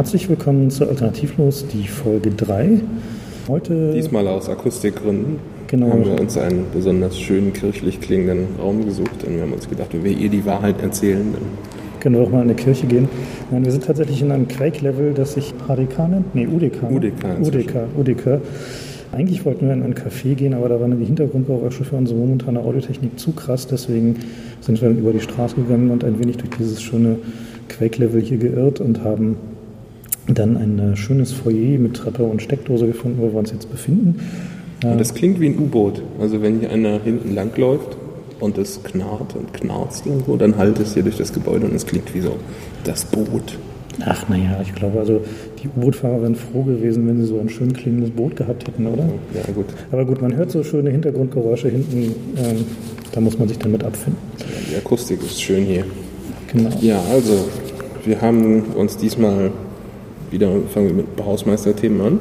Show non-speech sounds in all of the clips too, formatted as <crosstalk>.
Herzlich willkommen zu Alternativlos, die Folge 3. Heute. Diesmal aus Akustikgründen. Genau. Haben wir uns einen besonders schönen kirchlich klingenden Raum gesucht und wir haben uns gedacht, wenn wir ihr die Wahrheit erzählen, dann können wir auch mal in eine Kirche gehen. Nein, wir sind tatsächlich in einem Quake-Level, das sich HDK nennt. Nee, UDK. UDK. UDK. UDK. Eigentlich wollten wir in ein Café gehen, aber da waren die Hintergrundgeräusche für unsere momentane Audiotechnik zu krass. Deswegen sind wir dann über die Straße gegangen und ein wenig durch dieses schöne Quake-Level hier geirrt und haben dann ein äh, schönes Foyer mit Treppe und Steckdose gefunden, wo wir uns jetzt befinden. Und das klingt wie ein U-Boot. Also wenn hier einer hinten langläuft und es knarrt und knarzt irgendwo, dann halt es hier durch das Gebäude und es klingt wie so das Boot. Ach naja, ich glaube, also die U-Boot-Fahrer wären froh gewesen, wenn sie so ein schön klingendes Boot gehabt hätten, oder? Ja, gut. Aber gut, man hört so schöne Hintergrundgeräusche hinten, ähm, da muss man sich damit abfinden. Ja, die Akustik ist schön hier. Genau. Ja, also, wir haben uns diesmal wieder, fangen wir mit Hausmeisterthemen an.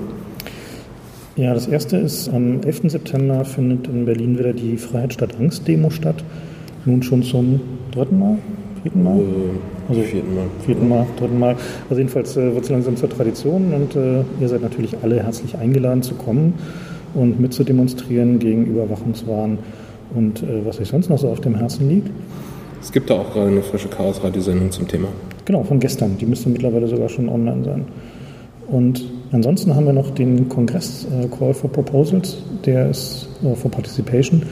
Ja, das erste ist, am 11. September findet in Berlin wieder die Freiheit statt Angst Demo statt. Nun schon zum dritten Mal? Vierten Mal? Äh, also vierten Mal. Vierten Mal, dritten Mal. Also jedenfalls äh, wird es langsam zur Tradition und äh, ihr seid natürlich alle herzlich eingeladen zu kommen und mitzudemonstrieren gegen Überwachungswahn und äh, was euch sonst noch so auf dem Herzen liegt. Es gibt da auch gerade eine frische Chaos-Radiosendung zum Thema. Genau, von gestern. Die müsste mittlerweile sogar schon online sein. Und ansonsten haben wir noch den Kongress äh, Call for Proposals, der ist äh, for Participation.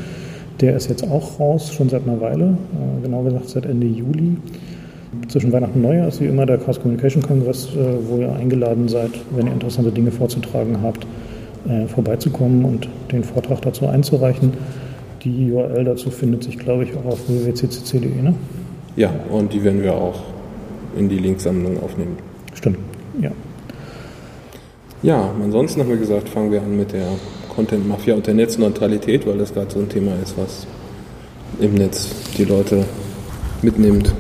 Der ist jetzt auch raus, schon seit einer Weile, äh, genau gesagt seit Ende Juli. Zwischen Weihnachten und Neujahr ist wie immer der Chaos Communication Kongress, äh, wo ihr eingeladen seid, wenn ihr interessante Dinge vorzutragen habt, äh, vorbeizukommen und den Vortrag dazu einzureichen. Die URL dazu findet sich, glaube ich, auch auf www.ccc.de. Ne? Ja, und die werden wir auch in die Linksammlung aufnehmen. Stimmt, ja. Ja, ansonsten haben wir gesagt, fangen wir an mit der Content Mafia und der Netzneutralität, weil das gerade so ein Thema ist, was im Netz die Leute mitnimmt.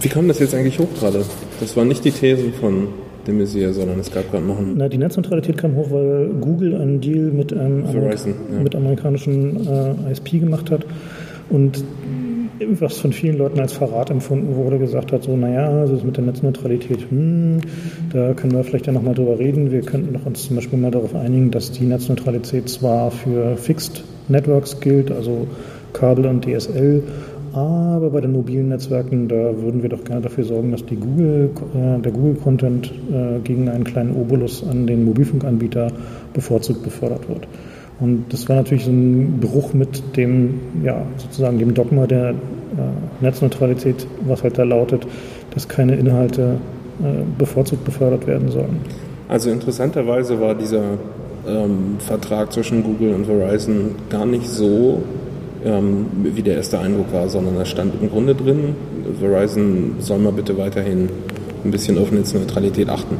Wie kam das jetzt eigentlich hoch gerade? Das war nicht die These von de Maizière, sondern es gab gerade noch einen. Na, die Netzneutralität kam hoch, weil Google einen Deal mit einem Verizon, ja. mit amerikanischen äh, ISP gemacht hat und was von vielen Leuten als Verrat empfunden wurde, gesagt hat, so, naja, das ist mit der Netzneutralität, hm, da können wir vielleicht ja nochmal drüber reden. Wir könnten doch uns zum Beispiel mal darauf einigen, dass die Netzneutralität zwar für Fixed Networks gilt, also Kabel und DSL, aber bei den mobilen Netzwerken, da würden wir doch gerne dafür sorgen, dass die Google, äh, der Google-Content äh, gegen einen kleinen Obolus an den Mobilfunkanbieter bevorzugt befördert wird. Und das war natürlich so ein Bruch mit dem, ja, sozusagen dem Dogma der äh, Netzneutralität, was halt da lautet, dass keine Inhalte äh, bevorzugt befördert werden sollen. Also interessanterweise war dieser ähm, Vertrag zwischen Google und Verizon gar nicht so, ähm, wie der erste Eindruck war, sondern da stand im Grunde drin, Verizon soll mal bitte weiterhin ein bisschen auf Netzneutralität achten.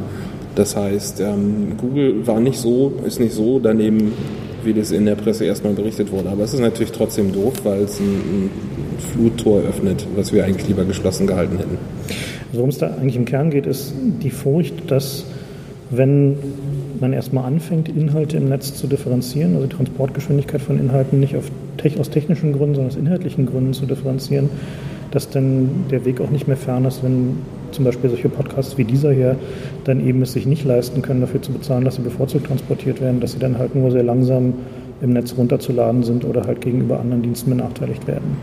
Das heißt, ähm, Google war nicht so, ist nicht so daneben wie das in der Presse erstmal berichtet wurde. Aber es ist natürlich trotzdem doof, weil es ein, ein Fluttor öffnet, was wir eigentlich lieber geschlossen gehalten hätten. Worum es da eigentlich im Kern geht, ist die Furcht, dass wenn man erstmal anfängt, Inhalte im Netz zu differenzieren, also die Transportgeschwindigkeit von Inhalten nicht auf, aus technischen Gründen, sondern aus inhaltlichen Gründen zu differenzieren, dass dann der Weg auch nicht mehr fern ist, wenn zum Beispiel solche Podcasts wie dieser hier dann eben es sich nicht leisten können, dafür zu bezahlen, dass sie bevorzugt transportiert werden, dass sie dann halt nur sehr langsam im Netz runterzuladen sind oder halt gegenüber anderen Diensten benachteiligt werden.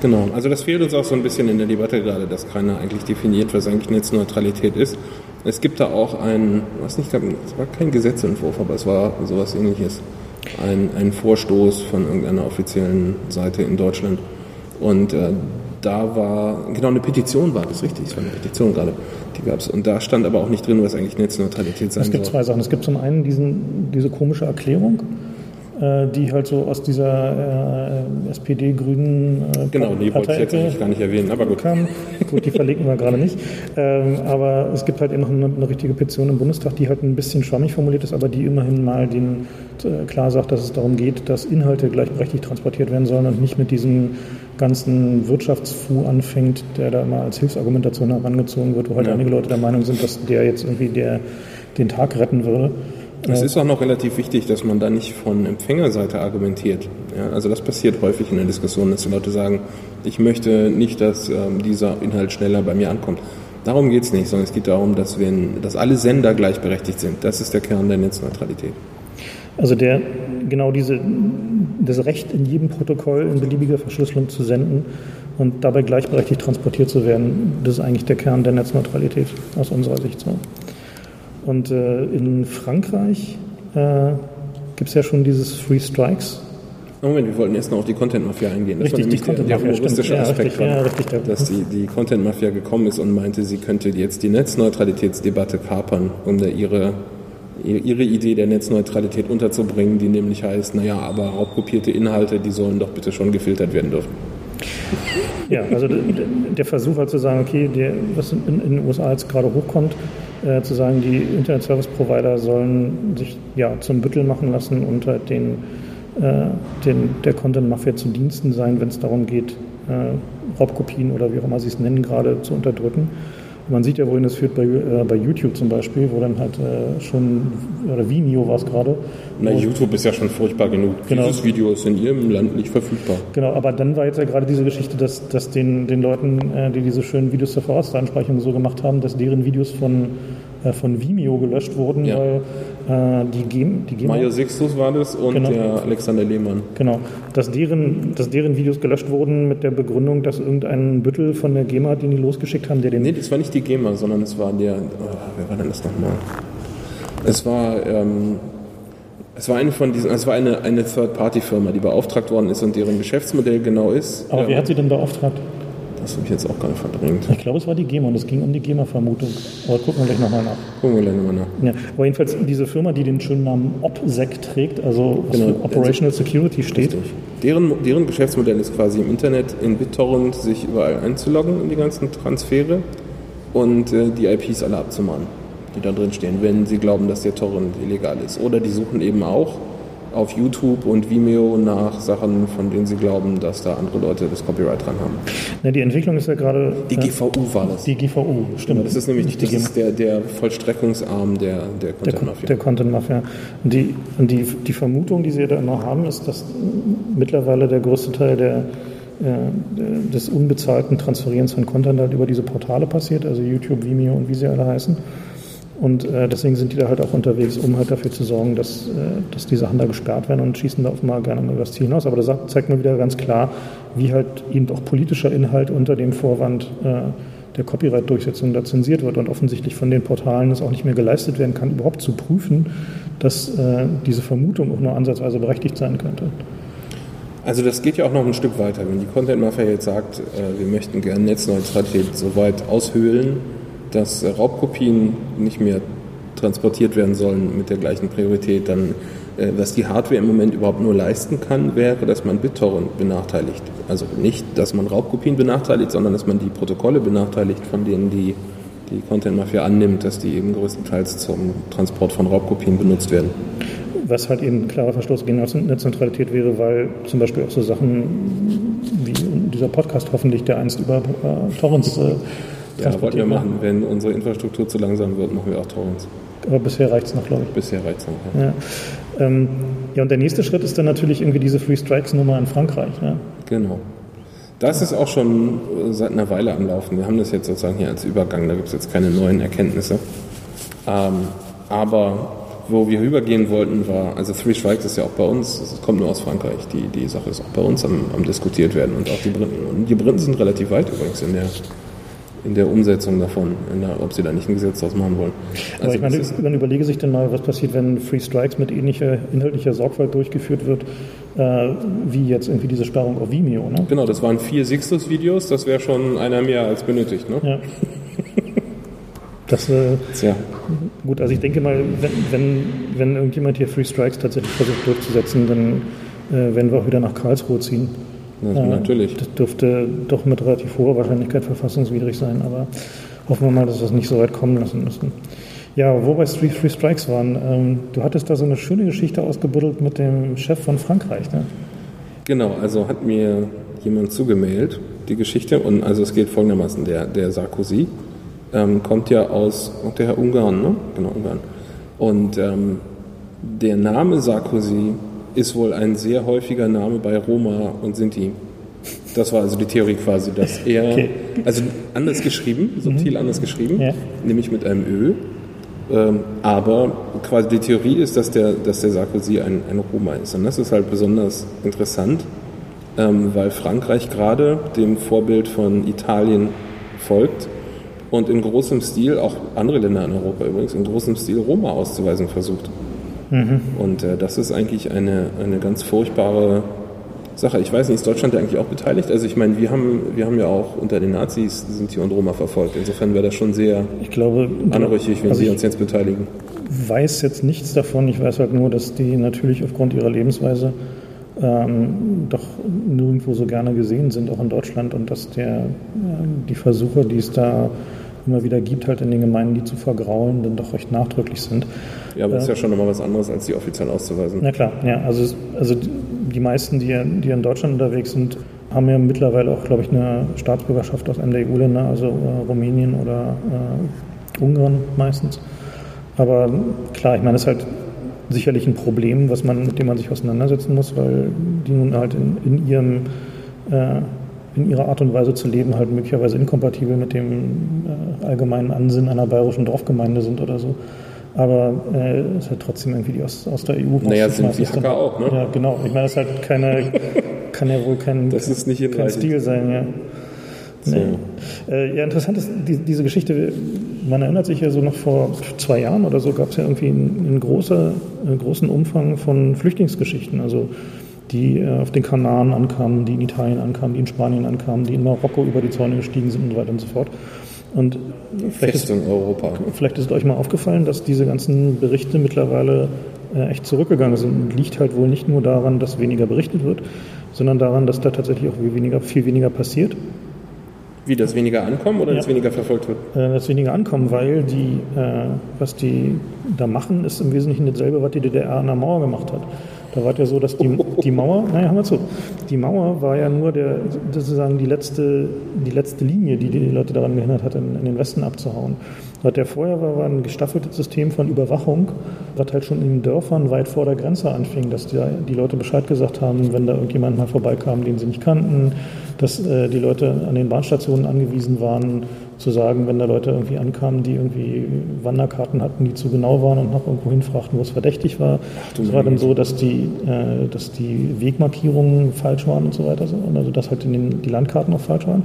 Genau, also das fehlt uns auch so ein bisschen in der Debatte gerade, dass keiner eigentlich definiert, was eigentlich Netzneutralität ist. Es gibt da auch ein, was nicht, es war kein Gesetzentwurf, aber es war sowas ähnliches. Ein, ein Vorstoß von irgendeiner offiziellen Seite in Deutschland. Und äh, da war, genau eine Petition war das, richtig, es war eine Petition gerade, die gab es. Und da stand aber auch nicht drin, was eigentlich Netzneutralität sein soll. Es gibt soll. zwei Sachen. Es gibt zum einen diesen, diese komische Erklärung, äh, die halt so aus dieser äh, SPD-grünen äh, Genau, die wollte ich jetzt eigentlich gar nicht erwähnen, aber gut. Kam. Gut, die verlinken wir gerade nicht. Ähm, aber es gibt halt eben noch eine, eine, richtige Petition im Bundestag, die halt ein bisschen schwammig formuliert ist, aber die immerhin mal den, äh, klar sagt, dass es darum geht, dass Inhalte gleichberechtigt transportiert werden sollen und nicht mit diesem ganzen Wirtschaftsfu anfängt, der da immer als Hilfsargumentation herangezogen wird, wo halt ja. einige Leute der Meinung sind, dass der jetzt irgendwie der, den Tag retten würde. Es ist auch noch relativ wichtig, dass man da nicht von Empfängerseite argumentiert. Ja, also das passiert häufig in der Diskussion, dass die Leute sagen, ich möchte nicht, dass ähm, dieser Inhalt schneller bei mir ankommt. Darum geht es nicht, sondern es geht darum, dass, wenn, dass alle Sender gleichberechtigt sind. Das ist der Kern der Netzneutralität. Also der genau diese das Recht in jedem Protokoll in beliebiger Verschlüsselung zu senden und dabei gleichberechtigt transportiert zu werden, das ist eigentlich der Kern der Netzneutralität aus unserer Sicht so. Und äh, in Frankreich äh, gibt es ja schon dieses Free Strikes. Moment, wir wollten erst noch auf die Content-Mafia eingehen. Das richtig, war nämlich der, der humoristische ja, Aspekt, richtig, ja, richtig, dass die, die Content-Mafia gekommen ist und meinte, sie könnte jetzt die Netzneutralitätsdebatte kapern, um da ihre, ihre Idee der Netzneutralität unterzubringen, die nämlich heißt, naja, aber raubkopierte Inhalte, die sollen doch bitte schon gefiltert werden dürfen. Ja, also der Versuch halt zu sagen, okay, der, was in, den USA jetzt gerade hochkommt, äh, zu sagen, die Internet Service Provider sollen sich ja zum Büttel machen lassen und halt den, äh, den der Content Mafia zu Diensten sein, wenn es darum geht, äh, Raubkopien oder wie auch immer sie es nennen, gerade zu unterdrücken. Man sieht ja, wohin das führt bei, äh, bei YouTube zum Beispiel, wo dann halt äh, schon, oder Vimeo war es gerade. Na, YouTube ist ja schon furchtbar genug. Genau. Dieses Video ist in Ihrem Land nicht verfügbar. Genau, aber dann war jetzt ja gerade diese Geschichte, dass, dass den, den Leuten, äh, die diese schönen Videos zur Vorausdatenspeicherung so gemacht haben, dass deren Videos von, äh, von Vimeo gelöscht wurden, Ja. weil äh, die, Gem, die GEMA... Mario Sixtus war das und Genau. der Alexander Lehmann. Genau, dass deren, dass deren Videos gelöscht wurden mit der Begründung, dass irgendein Büttel von der GEMA, den die losgeschickt haben, der den... Nee, das war nicht die GEMA, sondern es war der, oh, wer war denn das nochmal? Es war, ähm, es war eine von diesen, es war eine, eine Third-Party-Firma, die beauftragt worden ist und deren Geschäftsmodell genau ist. aber ähm, wer hat sie denn beauftragt? Das habe ich jetzt auch gar nicht verdrängt. Ich glaube, es war die GEMA und es ging um die GEMA-Vermutung. Aber gucken wir gleich nochmal nach. Gucken wir gleich nochmal nach. Ja, aber jedenfalls diese Firma, die den schönen Namen OPSEC trägt, also was Genau. für Operational Security steht. Richtig. Deren, deren Geschäftsmodell ist quasi im Internet in BitTorrent sich überall einzuloggen in die ganzen Transfere und äh, die IPs alle abzumahnen, die da drin stehen, wenn sie glauben, dass der Torrent illegal ist. Oder die suchen eben auch auf YouTube und Vimeo nach Sachen, von denen sie glauben, dass da andere Leute das Copyright dran haben. Ja, die Entwicklung ist ja gerade. Die ja, GVU war das. die GVU, stimmt. das ist nämlich nicht die das ist der, der Vollstreckungsarm der, der Content Mafia. der Content Mafia. Und die, die, die Vermutung, die sie da immer haben, ist, dass mittlerweile der größte Teil der, äh, des unbezahlten Transferierens von Content halt über diese Portale passiert, also YouTube, Vimeo und wie sie alle heißen. Und äh, deswegen sind die da halt auch unterwegs, um halt dafür zu sorgen, dass, äh, dass die Sachen da gesperrt werden und schießen da offenbar gerne mal über das Ziel hinaus. Aber das zeigt mir wieder ganz klar, wie halt eben auch politischer Inhalt unter dem Vorwand äh, der Copyright-Durchsetzung da zensiert wird und offensichtlich von den Portalen es auch nicht mehr geleistet werden kann, überhaupt zu prüfen, dass äh, diese Vermutung auch nur ansatzweise berechtigt sein könnte. Also das geht ja auch noch ein Stück weiter. Wenn die Content Mafia jetzt sagt, äh, wir möchten gerne Netzneutralität so weit aushöhlen, dass äh, Raubkopien nicht mehr transportiert werden sollen mit der gleichen Priorität, dann äh, was die Hardware im Moment überhaupt nur leisten kann, wäre, dass man BitTorrent benachteiligt. Also nicht, dass man Raubkopien benachteiligt, sondern dass man die Protokolle benachteiligt, von denen die, die Content Mafia annimmt, dass die eben größtenteils zum Transport von Raubkopien benutzt werden. Was halt eben ein klarer Verstoß gegen Netzneutralität wäre, weil zum Beispiel auch so Sachen wie dieser Podcast hoffentlich, der einst über äh, Torrents äh, Ja, wollten wir machen. Wenn unsere Infrastruktur zu langsam wird, machen wir auch Torrents. Aber bisher reicht es noch, glaube ich. Bisher reicht es noch. Ja. Ja. Ähm, ja, und der nächste Schritt ist dann natürlich irgendwie diese Free Strikes-Nummer in Frankreich. Ne? Genau. Das ist auch schon äh, seit einer Weile am Laufen. Wir haben das jetzt sozusagen hier als Übergang, da gibt es jetzt keine neuen Erkenntnisse. Ähm, aber wo wir rübergehen wollten, war, also Three Strikes ist ja auch bei uns, es kommt nur aus Frankreich, die, die Sache ist auch bei uns am, am diskutiert werden und auch die Briten. Und die Briten sind relativ weit übrigens in der, in der Umsetzung davon, in der, ob sie da nicht ein Gesetz draus machen wollen. Aber ich meine, dann überlege sich dann mal, was passiert, wenn Free Strikes mit ähnlicher inhaltlicher Sorgfalt durchgeführt wird, äh, wie jetzt irgendwie diese Sperrung auf Vimeo. Ne? genau, das waren vier Sixtus-Videos, das wäre schon einer mehr als benötigt. Ne? Ja. Das, äh, Tja. gut, also ich denke mal, wenn, wenn, wenn irgendjemand hier Free Strikes tatsächlich versucht durchzusetzen, dann äh, werden wir auch wieder nach Karlsruhe ziehen. Na, Äh, natürlich. Das dürfte doch mit relativ hoher Wahrscheinlichkeit verfassungswidrig sein, aber hoffen wir mal, dass wir es nicht so weit kommen lassen müssen. Ja, wo bei Free, Free Strikes waren, ähm, du hattest da so eine schöne Geschichte ausgebuddelt mit dem Chef von Frankreich, ne? Genau, also hat mir jemand zugemailt, die Geschichte. Und also es geht folgendermaßen, der, der Sarkozy ähm, kommt ja aus, der Herr Ungarn, ne? Genau, Ungarn. Und ähm, der Name Sarkozy ist wohl ein sehr häufiger Name bei Roma und Sinti. Das war also die Theorie quasi, dass er, okay. also anders geschrieben, subtil mhm. anders geschrieben, ja. nämlich mit einem Ö. Ähm, aber quasi die Theorie ist, dass der, dass der Sarkozy ein, ein Roma ist. Und das ist halt besonders interessant, ähm, weil Frankreich gerade dem Vorbild von Italien folgt und in großem Stil, auch andere Länder in Europa übrigens, in großem Stil Roma auszuweisen versucht. Mhm. Und äh, das ist eigentlich eine, eine ganz furchtbare Sache. Ich weiß nicht, ist Deutschland ja eigentlich auch beteiligt? Also ich meine, wir haben, wir haben ja auch unter den Nazis Sinti und Roma verfolgt. Insofern wäre das schon sehr ich glaube, anrüchig, wenn also Sie uns jetzt beteiligen. Ich weiß jetzt nichts davon. Ich weiß halt nur, dass die natürlich aufgrund ihrer Lebensweise ähm, doch nirgendwo so gerne gesehen sind, auch in Deutschland. Und dass der, äh, die Versuche, die es da immer wieder gibt, halt in den Gemeinden, die zu vergraulen, dann doch recht nachdrücklich sind. Ja, aber das ist ja schon nochmal was anderes, als die offiziell auszuweisen. Na klar, ja. Also, also die meisten, die, die in Deutschland unterwegs sind, haben ja mittlerweile auch, glaube ich, eine Staatsbürgerschaft aus einem der EU-Länder, also äh, Rumänien oder äh, Ungarn meistens. Aber klar, ich meine, es ist halt sicherlich ein Problem, was man, mit dem man sich auseinandersetzen muss, weil die nun halt in, in ihrem äh, in ihrer Art und Weise zu leben halt möglicherweise inkompatibel mit dem äh, allgemeinen Ansinnen einer bayerischen Dorfgemeinde sind oder so. Aber äh, es ist halt trotzdem irgendwie die aus, aus der EU. Naja, sind die Hacker auch, ne? Ja, genau. Ich meine, das ist halt keine, <laughs> kann ja wohl kein, das ist nicht kein Stil sein, ja. So. Nee. Äh, ja, interessant ist die, diese Geschichte, man erinnert sich ja so noch vor zwei Jahren oder so, gab es ja irgendwie einen, einen, großer, einen großen Umfang von Flüchtlingsgeschichten. Also die äh, auf den Kanaren ankamen, die in Italien ankamen, die in Spanien ankamen, die in Marokko über die Zäune gestiegen sind und so weiter und so fort. Und vielleicht ist, Europa. vielleicht ist euch mal aufgefallen, dass diese ganzen Berichte mittlerweile äh, echt zurückgegangen sind. Und liegt halt wohl nicht nur daran, dass weniger berichtet wird, sondern daran, dass da tatsächlich auch viel weniger, viel weniger passiert. Wie, dass weniger ankommen oder ja. dass weniger verfolgt wird? Äh, dass weniger ankommen, weil die, äh, was die da machen, ist im Wesentlichen dasselbe, was die DDR an der Mauer gemacht hat. Da war es ja so, dass die, die Mauer, naja, hör mal zu, die Mauer war ja nur der, sozusagen die letzte, die letzte Linie, die die Leute daran gehindert hat, in, in den Westen abzuhauen. Was der vorher war, war ein gestaffeltes System von Überwachung, was halt schon in den Dörfern weit vor der Grenze anfing, dass die, die Leute Bescheid gesagt haben, wenn da irgendjemand mal vorbeikam, den sie nicht kannten, dass äh, die Leute an den Bahnstationen angewiesen waren, zu sagen, wenn da Leute irgendwie ankamen, die irgendwie Wanderkarten hatten, die zu genau waren und nach irgendwo hinfragten, wo es verdächtig war. Es war dann so, dass die, äh, dass die Wegmarkierungen falsch waren und so weiter. Also dass halt in den, die Landkarten auch falsch waren.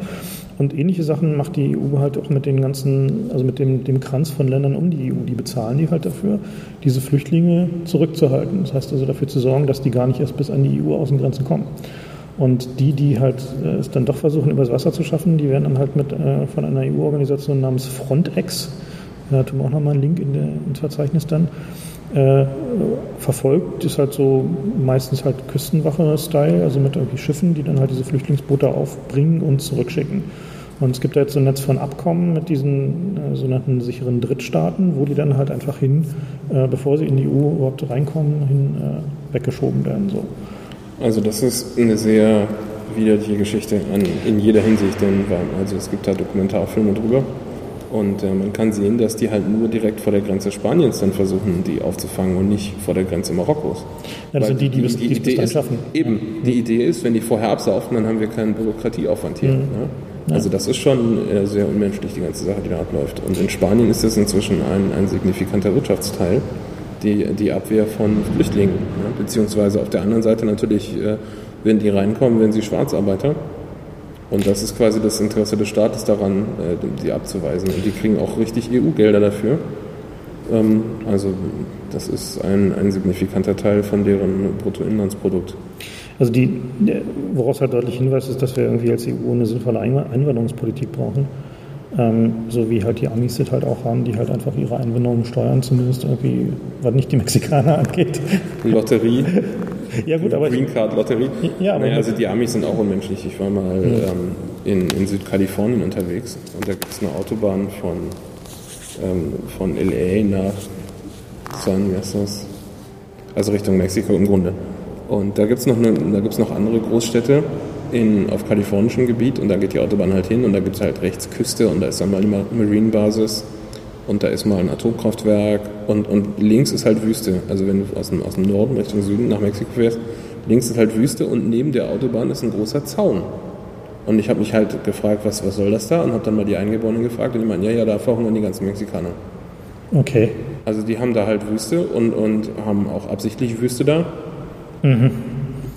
Und ähnliche Sachen macht die EU halt auch mit den ganzen, also mit dem, dem Kranz von Ländern um die EU. Die bezahlen die halt dafür, diese Flüchtlinge zurückzuhalten. Das heißt also dafür zu sorgen, dass die gar nicht erst bis an die EU-Außengrenzen kommen. Und die, die halt äh, es dann doch versuchen, übers Wasser zu schaffen, die werden dann halt mit äh, von einer EU-Organisation namens Frontex, da tun wir auch nochmal einen Link in der, im Verzeichnis dann, äh, verfolgt. Ist halt so meistens halt Küstenwache-Style, also mit irgendwie Schiffen, die dann halt diese Flüchtlingsboote aufbringen und zurückschicken. Und es gibt da jetzt so ein Netz von Abkommen mit diesen äh, sogenannten sicheren Drittstaaten, wo die dann halt einfach hin, äh, bevor sie in die EU überhaupt reinkommen, hin äh, weggeschoben werden. So. Also das ist eine sehr widerliche Geschichte an, in jeder Hinsicht, denn also es gibt da Dokumentarfilme drüber und äh, man kann sehen, dass die halt nur direkt vor der Grenze Spaniens dann versuchen, die aufzufangen und nicht vor der Grenze Marokkos. Ja, das sind die, die, die, die, die Idee ist, schaffen. Eben, die Idee ist, wenn die vorher absaufen, dann haben wir keinen Bürokratieaufwand hier. Mhm. Ja? Also das ist schon äh, sehr unmenschlich, die ganze Sache, die da abläuft. Und in Spanien ist das inzwischen ein, ein signifikanter Wirtschaftsteil die, die Abwehr von Flüchtlingen. Ja? Beziehungsweise auf der anderen Seite natürlich, äh, wenn die reinkommen, werden sie Schwarzarbeiter. Und das ist quasi das Interesse des Staates daran, äh, die abzuweisen. Und die kriegen auch richtig EU-Gelder dafür. Ähm, also das ist ein, ein signifikanter Teil von deren Bruttoinlandsprodukt. Also die, woraus halt deutlich hinweist, ist, dass wir irgendwie als EU eine sinnvolle Einwanderungspolitik brauchen ähm, so wie halt die Amis das halt auch haben, die halt einfach ihre Einwanderung steuern, zumindest irgendwie, was nicht die Mexikaner <laughs> angeht. Lotterie. ja gut, aber... Green Card Lotterie. Ja, aber... Naja, also die Amis sind auch unmenschlich. Ich war mal mhm. ähm, in, in Südkalifornien unterwegs und da gibt es eine Autobahn von, ähm, von L.A. nach San, das? Also Richtung Mexiko im Grunde. Und da gibt es noch, noch andere Großstädte, in, auf kalifornischem Gebiet und da geht die Autobahn halt hin und da gibt es halt rechts Küste und da ist dann mal eine Marine-Basis und da ist mal ein Atomkraftwerk und, und links ist halt Wüste. Also wenn du aus dem, aus dem Norden Richtung Süden nach Mexiko fährst, links ist halt Wüste und neben der Autobahn ist ein großer Zaun. Und ich habe mich halt gefragt, was, was soll das da? Und habe dann mal die Eingeborenen gefragt und die meinten, ja, ja, da verhungern die ganzen Mexikaner. Okay. Also die haben da halt Wüste und, und haben auch absichtlich Wüste da. Mhm.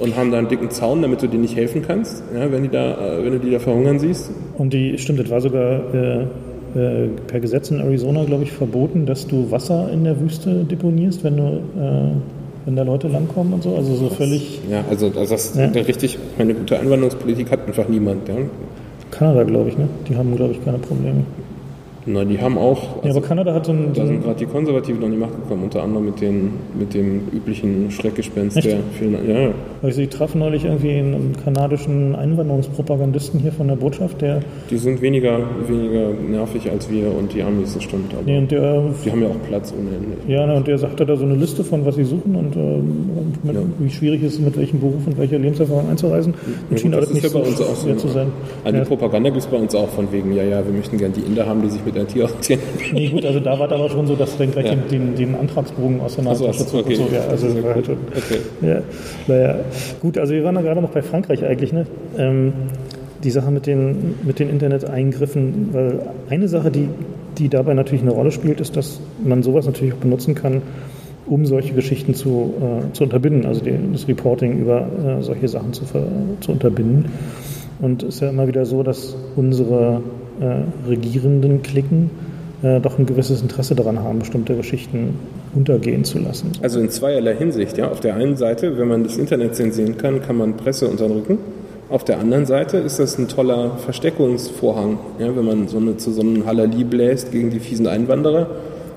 Und haben da einen dicken Zaun, damit du denen nicht helfen kannst, ja, wenn, die da, äh, wenn du die da verhungern siehst. Und die, stimmt, das war sogar äh, äh, per Gesetz in Arizona, glaube ich, verboten, dass du Wasser in der Wüste deponierst, wenn du äh, wenn da Leute langkommen und so. Also so völlig. Ja, also, also das Ja. richtig, eine gute Einwanderungspolitik hat einfach niemand. Ja. Kanada, glaube ich, ne? Die haben, glaube ich, keine Probleme. Na, die haben auch. Ja, aber Kanada hat so ein. So Da sind gerade die Konservativen an die Macht gekommen, unter anderem mit, den, mit dem üblichen Schreckgespenst Echt? der vielen. Ja, also ich traf neulich irgendwie einen kanadischen Einwanderungspropagandisten hier von der Botschaft, der. die sind weniger, weniger nervig als wir und die Amis, das stimmt. Aber Nee, der die haben ja auch Platz ohne Ende. Ja, ne, und der sagte da so eine Liste von, was sie suchen und ähm, mit, Ja. wie schwierig es ist, mit welchem Beruf und welcher Lebenserfahrung einzureisen. Ja, schien alles nicht ja so bei uns auch so. zu sein. Eine Ja. Propaganda gibt es bei uns auch von wegen, ja, ja, wir möchten gerne die Inder haben, die sich mit der Tierarzt Nee, gut, also da war es aber schon so, dass dann gleich den, den, den Antragsbogen aus der so, Nase zog okay. so. Ja, also halt schon, Okay. ja, naja. Gut, also wir waren da gerade noch bei Frankreich eigentlich, ne? Ähm, die Sache mit den, mit den Internet-Eingriffen, weil eine Sache, die, die dabei natürlich eine Rolle spielt, ist, dass man sowas natürlich auch benutzen kann, um solche Geschichten zu, äh, zu unterbinden, also die, das Reporting über äh, solche Sachen zu, zu unterbinden. Und es ist ja immer wieder so, dass unsere äh, regierenden Klicken äh, doch ein gewisses Interesse daran haben, bestimmte Geschichten untergehen zu lassen. Also in zweierlei Hinsicht. Ja. Auf der einen Seite, wenn man das Internet zensieren kann, kann man Presse unterdrücken. Auf der anderen Seite ist das ein toller Versteckungsvorhang. Ja, wenn man so eine, zu so einem Halali bläst gegen die fiesen Einwanderer,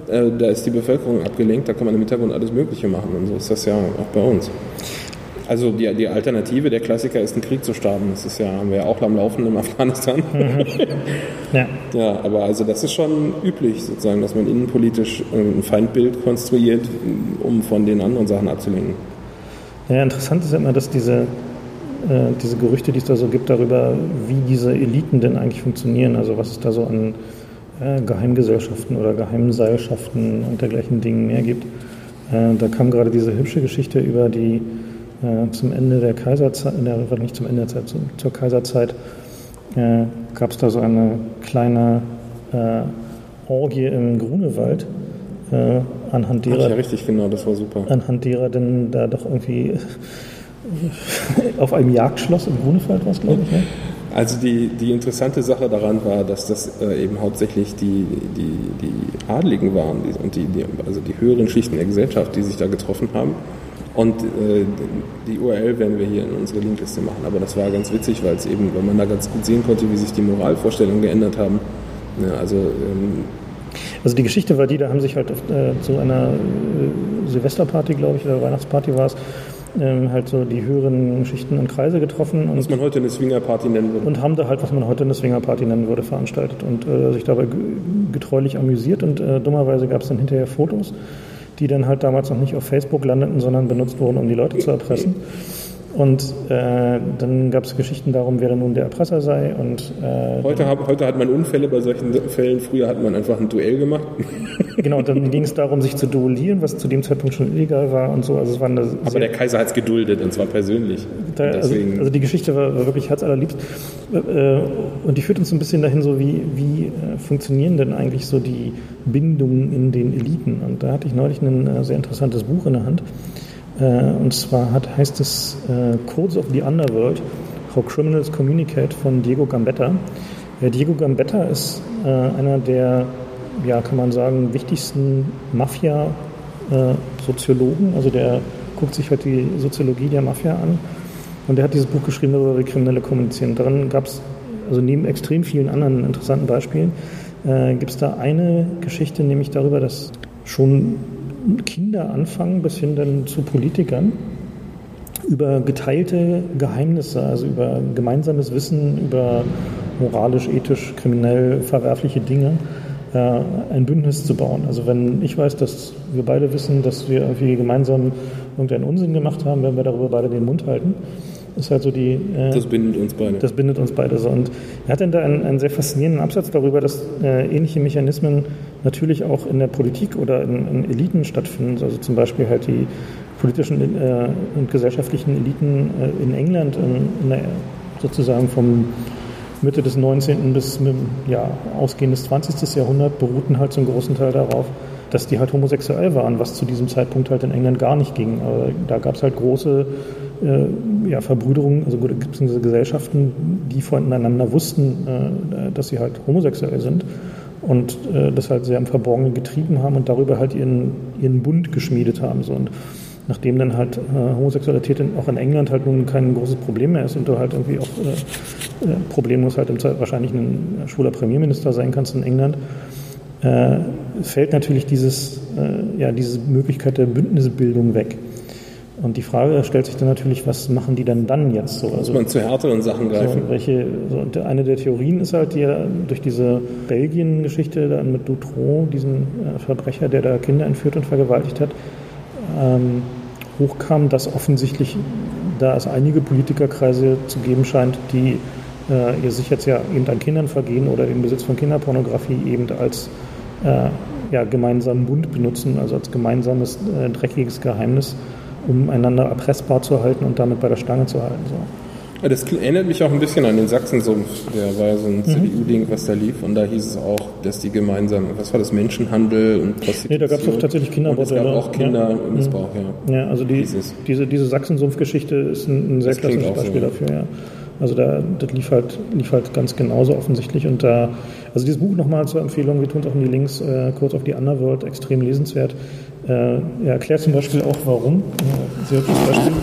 äh, da ist die Bevölkerung abgelenkt, da kann man im Hintergrund alles Mögliche machen. Und so ist das ja auch bei uns. Also die, die Alternative, der Klassiker ist, einen Krieg zu starten. Das ist ja, haben wir ja auch am Laufen in Afghanistan. Ja. <laughs> Ja, aber also das ist schon üblich sozusagen, dass man innenpolitisch äh, ein Feindbild konstruiert, um von den anderen Sachen abzulenken. Ja, interessant ist ja immer, dass diese, äh, diese Gerüchte, die es da so gibt, darüber, wie diese Eliten denn eigentlich funktionieren, also was es da so an äh, Geheimgesellschaften oder Geheimseilschaften und dergleichen Dingen mehr gibt. Äh, da kam gerade diese hübsche Geschichte über die äh, zum Ende der Kaiserzeit, äh, nicht zum Ende der Zeit, zum, zur Kaiserzeit, äh, gab es da so eine kleine äh, Orgie im Grunewald, äh, anhand Ach derer ja, richtig, genau, das war super. anhand derer denn da doch irgendwie auf einem Jagdschloss im Grunewald war es, glaube ich. Ne? Also die, die interessante Sache daran war, dass das äh, eben hauptsächlich die, die, die Adligen waren die, und die, die, also die höheren Schichten der Gesellschaft, die sich da getroffen haben. Und äh, die URL werden wir hier in unsere Linkliste machen. Aber das war ganz witzig, weil es eben, weil man da ganz gut sehen konnte, wie sich die Moralvorstellungen geändert haben. Ja, also ähm, Also die Geschichte war die, da haben sich halt auf, äh, zu einer äh, Silvesterparty, glaube ich, oder Weihnachtsparty war es, ähm, halt so die höheren Schichten und Kreise getroffen und was man heute eine Swingerparty nennen würde. und haben da halt, was man heute eine Swingerparty nennen würde, veranstaltet und äh, sich dabei ge- getreulich amüsiert. Und äh, dummerweise gab es dann hinterher Fotos, die dann halt damals noch nicht auf Facebook landeten, sondern benutzt wurden, um die Leute zu erpressen. Und äh, dann gab es Geschichten darum, wer nun der Erpresser sei. Und äh, Heute, hab, heute hat man Unfälle bei solchen Fällen. Früher hat man einfach ein Duell gemacht. <laughs> genau, und dann ging es darum, sich zu duellieren, was zu dem Zeitpunkt schon illegal war und so. Also es war eine Aber der Kaiser hat es geduldet, und zwar persönlich. Da, Und also, also die Geschichte war, war wirklich herzallerliebst. Äh, Und die führt uns so ein bisschen dahin, so wie, wie äh, funktionieren denn eigentlich so die Bindungen in den Eliten? Und da hatte ich neulich ein äh, sehr interessantes Buch in der Hand. Äh, Und zwar hat, heißt es äh, Codes of the Underworld, How Criminals Communicate von Diego Gambetta. Äh, Diego Gambetta ist einer der, ja, kann man sagen, wichtigsten Mafia-Soziologen. Also der guckt sich halt die Soziologie der Mafia an. Und der hat dieses Buch geschrieben darüber, wie Kriminelle kommunizieren. Darin gab es, also neben extrem vielen anderen interessanten Beispielen, äh, gibt es da eine Geschichte, nämlich darüber, dass schon Kinder anfangen, bis hin dann zu Politikern, über geteilte Geheimnisse, also über gemeinsames Wissen, über moralisch, ethisch, kriminell verwerfliche Dinge, äh, ein Bündnis zu bauen. Also wenn ich weiß, dass wir beide wissen, dass wir irgendwie gemeinsam irgendeinen Unsinn gemacht haben, werden wir darüber beide den Mund halten. Ist halt so die. Äh, das bindet uns beide. das bindet uns beide so. Und er hat dann da einen, einen sehr faszinierenden Absatz darüber, dass äh, ähnliche Mechanismen natürlich auch in der Politik oder in, in Eliten stattfinden. Also zum Beispiel halt die politischen äh, und gesellschaftlichen Eliten äh, in England in, in der, sozusagen vom Mitte des 19. bis ja, ausgehendes 20. Jahrhundert beruhten halt zum großen Teil darauf, dass die halt homosexuell waren, was zu diesem Zeitpunkt halt in England gar nicht ging. Aber da gab es halt große äh, ja, Verbrüderungen, also beziehungsweise Gesellschaften, die voneinander wussten, äh, dass sie halt homosexuell sind und äh, das halt sehr im Verborgenen getrieben haben und darüber halt ihren, ihren Bund geschmiedet haben. So. Und nachdem dann halt äh, Homosexualität in, auch in England halt nun kein großes Problem mehr ist und du halt irgendwie auch äh, äh problemlos halt im wahrscheinlich ein schwuler Premierminister sein kannst in England, fällt natürlich dieses, ja, diese Möglichkeit der Bündnisbildung weg. Und die Frage stellt sich dann natürlich, was machen die denn dann jetzt so? Also, Muss man zu härteren Sachen greifen? So, welche, so, eine der Theorien ist halt, die durch diese Belgien-Geschichte dann mit Dutron, diesen äh, Verbrecher, der da Kinder entführt und vergewaltigt hat, ähm, hochkam, dass offensichtlich da es einige Politikerkreise zu geben scheint, die äh, ihr sich jetzt ja eben an Kindern vergehen oder den Besitz von Kinderpornografie eben als äh, ja, gemeinsamen Bund benutzen, also als gemeinsames äh, dreckiges Geheimnis um einander erpressbar zu halten und damit bei der Stange zu halten. So. Das erinnert mich auch ein bisschen an den Sachsensumpf. Der war ja so ein mhm. CDU-Ding, was da lief. Und da hieß es auch, dass die gemeinsam, was war das, Menschenhandel und Prostitution. Nee, da gab es auch tatsächlich Kinderbordelle. es gab auch Kindermissbrauch, ja. Ja, also die, diese, diese Sachsensumpf-Geschichte ist ein, ein sehr klassisches Beispiel so. dafür, ja. Also da, das lief halt, lief halt ganz genauso offensichtlich. Und da, also dieses Buch nochmal zur Empfehlung, wir tun es auch in die Links, äh, kurz auf die Underworld, extrem lesenswert. Äh, er erklärt zum Beispiel auch, warum, äh, sehr gutes Beispiel,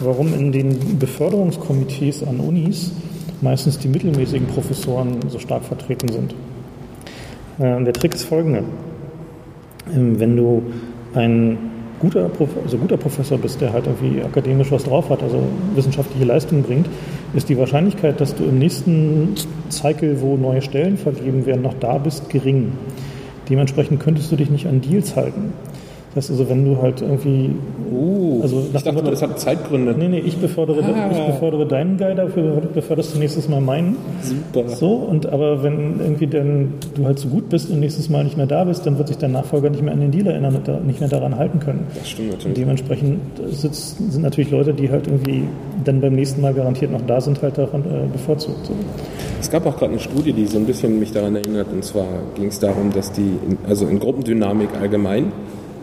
warum in den Beförderungskomitees an Unis meistens die mittelmäßigen Professoren so stark vertreten sind. Äh, der Trick ist folgender. Ähm, wenn du ein guter, also guter Professor bist, der halt irgendwie akademisch was drauf hat, also wissenschaftliche Leistung bringt, ist die Wahrscheinlichkeit, dass du im nächsten Cycle, wo neue Stellen vergeben werden, noch da bist, gering. Dementsprechend könntest du dich nicht an Deals halten. Das also, wenn du halt irgendwie. Uh, also ich dachte mal, das hat Zeitgründe. Nee, nee, ich befördere, ah. ich befördere deinen Guy, dafür beförderst du nächstes Mal meinen. Super. So, und aber wenn irgendwie dann du halt so gut bist und nächstes Mal nicht mehr da bist, dann wird sich dein Nachfolger nicht mehr an den Deal erinnern und nicht mehr daran halten können. Das stimmt natürlich. Und dementsprechend sitzt, sind natürlich Leute, die halt irgendwie dann beim nächsten Mal garantiert noch da sind, halt davon äh, bevorzugt. So. Es gab auch gerade eine Studie, die so ein bisschen mich daran erinnert, und zwar ging es darum, dass die, in, also in Gruppendynamik allgemein,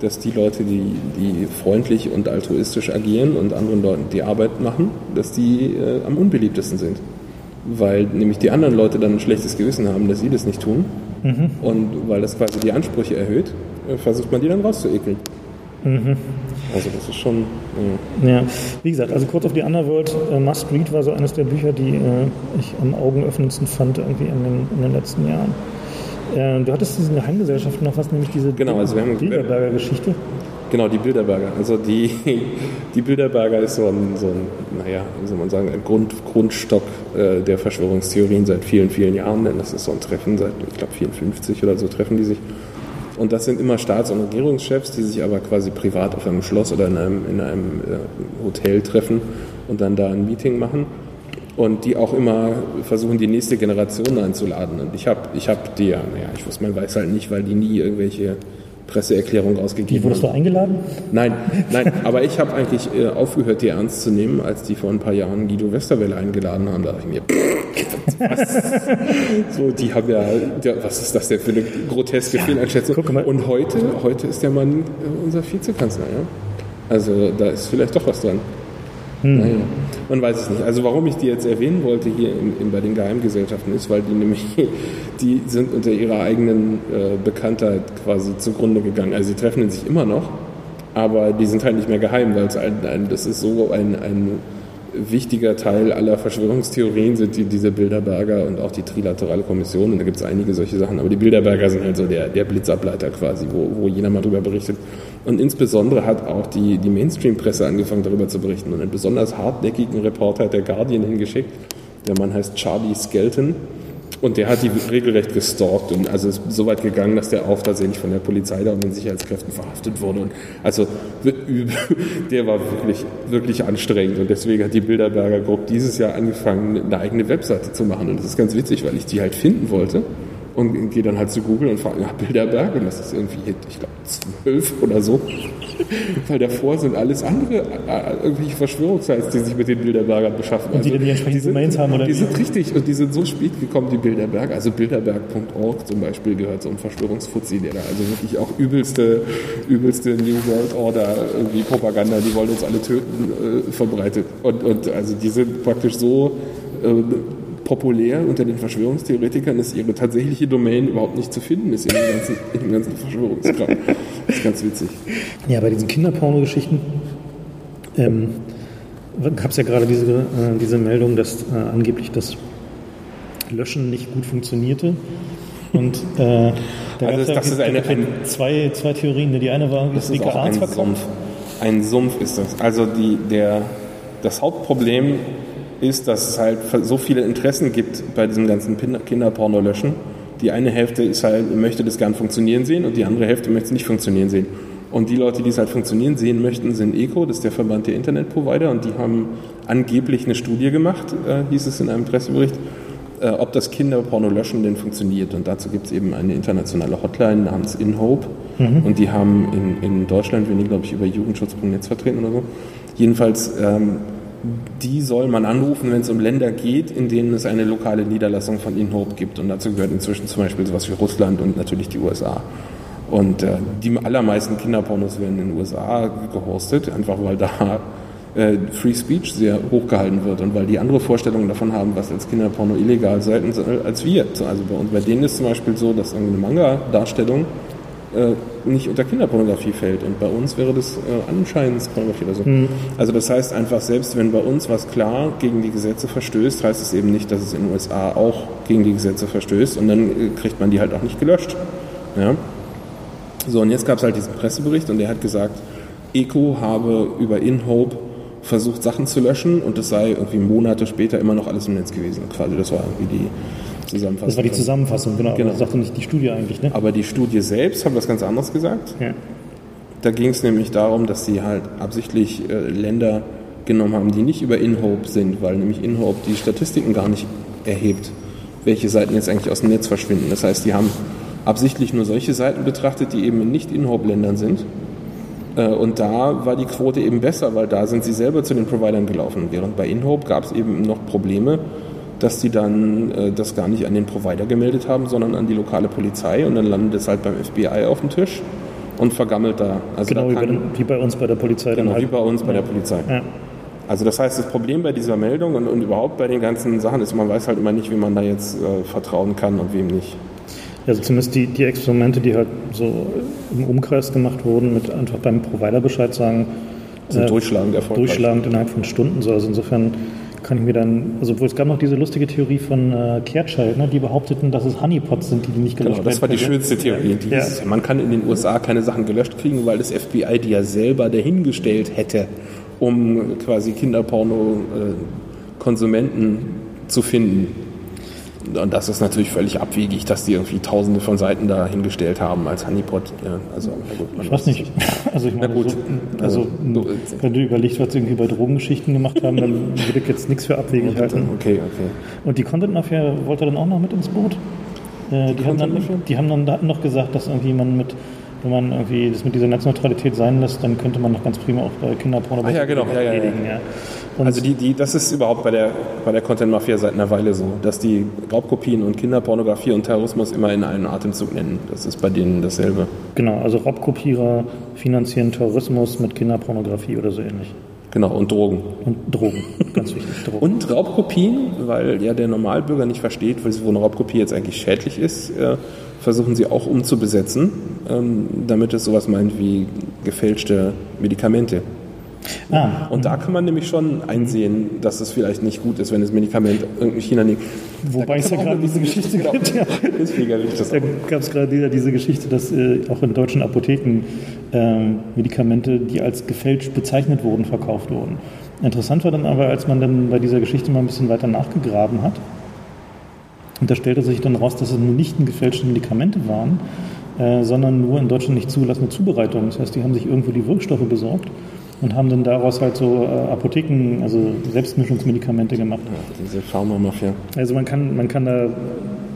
dass die Leute, die, die freundlich und altruistisch agieren und anderen Leuten die Arbeit machen, dass die äh, am unbeliebtesten sind. Weil nämlich die anderen Leute dann ein schlechtes Gewissen haben, dass sie das nicht tun. Mhm. Und weil das quasi die Ansprüche erhöht, äh, versucht man die dann rauszuekeln. Mhm. Also das ist schon. Ja. ja. wie gesagt, also kurz auf die Underworld. Äh, Must Read war so eines der Bücher, die äh, ich am augenöffnendsten fand irgendwie in den, in den letzten Jahren. Äh, du hattest diesen Geheimgesellschaften noch was, nämlich diese genau, also wir haben, Bilderberger Geschichte. Genau, die Bilderberger. Also die, <laughs> die Bilderberger ist so ein, so ein naja, wie soll man sagen, ein Grund, Grundstock äh, der Verschwörungstheorien seit vielen, vielen Jahren, denn das ist so ein Treffen seit, ich glaube, 54 oder so treffen die sich. Und das sind immer Staats- und Regierungschefs, die sich aber quasi privat auf einem Schloss oder in einem, in einem äh, Hotel treffen und dann da ein Meeting machen und die auch immer versuchen, die nächste Generation einzuladen. Und ich habe ich hab die ja, naja, ich wusste, man weiß halt nicht, weil die nie irgendwelche Presseerklärungen ausgegeben haben. Wurdest du eingeladen? Nein, nein, aber ich habe eigentlich äh, aufgehört, die ernst zu nehmen, als die vor ein paar Jahren Guido Westerwelle eingeladen haben. Da dachte ich mir, was? <laughs> so, die haben ja, ja, was ist das denn für eine groteske ja, Fehleinschätzung? Und heute, heute ist der Mann äh, unser Vizekanzler, ja? Also da ist vielleicht doch was dran. Hm. Naja, man weiß es nicht. Also warum ich die jetzt erwähnen wollte hier in, in, bei den Geheimgesellschaften ist, weil die nämlich, <laughs> die sind unter ihrer eigenen äh, Bekanntheit quasi zugrunde gegangen. Also sie treffen sich immer noch, aber die sind halt nicht mehr geheim, weil es ein, ein, das ist so ein, ein wichtiger Teil aller Verschwörungstheorien sind die, diese Bilderberger und auch die Trilaterale Kommission. Und da gibt es einige solche Sachen. Aber die Bilderberger sind halt so der, der Blitzableiter quasi, wo, wo jeder mal drüber berichtet. Und insbesondere hat auch die, die Mainstream-Presse angefangen, darüber zu berichten. Und einen besonders hartnäckigen Reporter hat der Guardian hingeschickt. Der Mann heißt Charlie Skelton. Und der hat die regelrecht gestalkt und also ist so weit gegangen, dass der auch tatsächlich von der Polizei da und den Sicherheitskräften verhaftet wurde. Und also <laughs> der war wirklich, wirklich anstrengend. Und deswegen hat die Bilderberger Gruppe dieses Jahr angefangen, eine eigene Webseite zu machen. Und das ist ganz witzig, weil ich die halt finden wollte und gehe dann halt zu Google und frage nach Bilderberg und das ist irgendwie, ich glaube, zwölf oder so. <laughs> Weil davor sind alles andere äh, irgendwelche Verschwörungssites, die sich mit den Bilderbergern beschaffen. Und die also, dann die entsprechenden Domains haben, oder Die sind richtig und die sind so spät gekommen, die Bilderberg. Also Bilderberg.org zum Beispiel gehört so ein Verschwörungsfuzzi, der da also wirklich auch übelste, übelste New World Order irgendwie Propaganda, die wollen uns alle töten, äh, verbreitet. Und, und also die sind praktisch so äh, populär unter den Verschwörungstheoretikern, dass ihre tatsächliche Domain überhaupt nicht zu finden ist in dem ganzen, in dem ganzen Verschwörungskram. Das ist ganz witzig. Ja, bei diesen Kinderporno-Geschichten ähm, gab es ja gerade diese, äh, diese Meldung, dass äh, angeblich das Löschen nicht gut funktionierte. Und äh, da Also gab's ja das ist eine- irgendwie zwei, zwei Theorien. Die eine war, Das ist auch ein. Sumpf. Ein Sumpf ist das. Also die, der, das Hauptproblem ist, dass es halt so viele Interessen gibt bei diesem ganzen Pin- Kinderporno-Löschen. Die eine Hälfte ist halt, möchte das gern funktionieren sehen und die andere Hälfte möchte es nicht funktionieren sehen. Und die Leute, die es halt funktionieren sehen möchten, sind ECO, das ist der Verband der Internetprovider und die haben angeblich eine Studie gemacht, äh, hieß es in einem Pressebericht, äh, ob das Kinderporno-Löschen denn funktioniert. Und dazu gibt es eben eine internationale Hotline namens InHope. Und die haben in, in Deutschland, die, glaube ich, über Jugendschutz.netz vertreten oder so. Jedenfalls, ähm, die soll man anrufen, wenn es um Länder geht, in denen es eine lokale Niederlassung von InHope gibt. Und dazu gehört inzwischen zum Beispiel sowas wie Russland und natürlich die USA. Und äh, die allermeisten Kinderpornos werden in den USA gehostet, einfach weil da äh, Free Speech sehr hochgehalten wird und weil die andere Vorstellungen davon haben, was als Kinderporno illegal sein soll, als wir. Also bei, uns, bei denen ist zum Beispiel so, dass eine Manga-Darstellung nicht unter Kinderpornografie fällt und bei uns wäre das äh, Anscheinungspornografie oder so. Also das heißt einfach, selbst wenn bei uns was klar gegen die Gesetze verstößt, heißt es eben nicht, dass es in den USA auch gegen die Gesetze verstößt und dann äh, kriegt man die halt auch nicht gelöscht. Ja? So, und jetzt gab es halt diesen Pressebericht und der hat gesagt, ECO habe über InHope versucht, Sachen zu löschen und es sei irgendwie Monate später immer noch alles im Netz gewesen. Quasi, das war irgendwie die Zusammenfassung. Das war die Zusammenfassung, genau. Genau. Aber das sagte nicht die Studie eigentlich, ne? Aber die Studie selbst haben was ganz anderes gesagt. Ja. Da ging es nämlich darum, dass sie halt absichtlich äh, Länder genommen haben, die nicht über InHope sind, weil nämlich InHope die Statistiken gar nicht erhebt, welche Seiten jetzt eigentlich aus dem Netz verschwinden. Das heißt, die haben absichtlich nur solche Seiten betrachtet, die eben in Nicht-InHope-Ländern sind. Äh, Und da war die Quote eben besser, weil da sind sie selber zu den Providern gelaufen. Während bei InHope gab es eben noch Probleme, dass die dann äh, das gar nicht an den Provider gemeldet haben, sondern an die lokale Polizei und dann landet es halt beim FBI auf dem Tisch und vergammelt da. Also Genau da wie bei, kann, wie bei uns bei der Polizei. genau, wie halt. bei uns bei der Polizei. Ja. Also das heißt, das Problem bei dieser Meldung und, und überhaupt bei den ganzen Sachen ist, man weiß halt immer nicht, wie man da jetzt äh, vertrauen kann und wem nicht. Also zumindest die, die Experimente, die halt so im Umkreis gemacht wurden, mit einfach beim Provider Bescheid sagen, Sind äh, durchschlagend erfolgreich. durchschlagend innerhalb von Stunden. So. Also insofern kann ich mir dann, also obwohl es gab noch diese lustige Theorie von äh, Kehrtscheid, ne, die behaupteten, dass es Honeypots sind, die die nicht gelöscht Genau, das war die werden können. schönste Theorie. Ja. hieß, Man kann in den USA keine Sachen gelöscht kriegen, weil das FBI die ja selber dahingestellt hätte, um quasi Kinderporno-Konsumenten zu finden. Und das ist natürlich völlig abwegig, dass die irgendwie tausende von Seiten da hingestellt haben als Honeypot. Ja, also, gut, man Ich weiß nicht. <laughs> Also ich meine, gut. so, also Also, wenn du überlegst, was sie irgendwie bei Drogengeschichten gemacht haben, dann würde ich jetzt nichts für abwegig halten. Okay, okay. Und die Content Mafia wollte dann auch noch mit ins Boot. Äh, die, haben dann, die haben dann da noch gesagt, dass irgendwie man mit, wenn man irgendwie das mit dieser Netzneutralität sein lässt, dann könnte man noch ganz prima auch bei Kinderporno Ah, ja, genau. Ja, ja, ja. erledigen. Ja. Und Also die, die, das ist überhaupt bei der, bei der Content Mafia seit einer Weile so, dass die Raubkopien und Kinderpornografie und Terrorismus immer in einen Atemzug nennen. Das ist bei denen dasselbe. genau, also Raubkopierer finanzieren Terrorismus mit Kinderpornografie oder so ähnlich. Genau, und Drogen. Und Drogen, ganz wichtig. <laughs> Drogen. Und Raubkopien, weil ja der Normalbürger nicht versteht, wo eine Raubkopie jetzt eigentlich schädlich ist, äh, versuchen sie auch umzubesetzen, ähm, damit es sowas meint wie gefälschte Medikamente. Ah, Und da kann man nämlich schon einsehen, dass es vielleicht nicht gut ist, wenn das Medikament irgendwie China nicht. wobei es ja gerade diese Geschichte gibt. Ja. Deswegen erwähne ich das Da gab es gerade diese Geschichte, dass äh, auch in deutschen Apotheken ähm, Medikamente, die als gefälscht bezeichnet wurden, verkauft wurden. Interessant war dann aber, als man dann bei dieser Geschichte mal ein bisschen weiter nachgegraben hat, und da stellte sich dann raus, dass es nur nicht gefälschte Medikamente waren, äh, sondern nur in Deutschland nicht zugelassene Zubereitungen. Das heißt, die haben sich irgendwo die Wirkstoffe besorgt und haben dann daraus halt so äh, Apotheken, also Selbstmischungsmedikamente gemacht. Ja, diese Pharma-Mafia. Also man kann, man kann da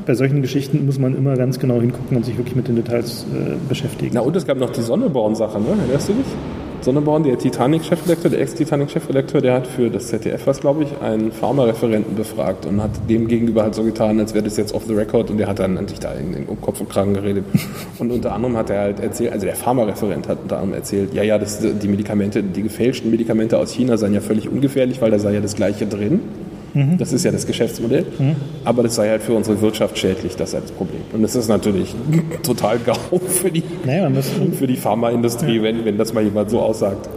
bei solchen Geschichten muss man immer ganz genau hingucken und sich wirklich mit den Details äh, beschäftigen. Na und es gab noch die Sonneborn-Sache, ne? Erinnerst du dich? Sonneborn, der Titanic-Chefredakteur, der Ex-Titanic-Chefredakteur, der hat für das ZDF was, glaube ich, einen Pharmareferenten befragt und hat dem gegenüber halt so getan, als wäre das jetzt off the record und der hat dann natürlich da in, um Kopf und Kragen geredet. <laughs> Und unter anderem hat er halt erzählt, also der Pharmareferent hat unter anderem erzählt, ja, ja, das, die Medikamente, die gefälschten Medikamente aus China seien ja völlig ungefährlich, weil da sei ja das Gleiche drin. Mhm. Das ist ja das Geschäftsmodell. Mhm. Aber das sei halt für unsere Wirtschaft schädlich, das sei das Problem. Und das ist natürlich <laughs> total GAU für die, naja, für die Pharmaindustrie, ja. wenn, wenn das mal jemand so aussagt.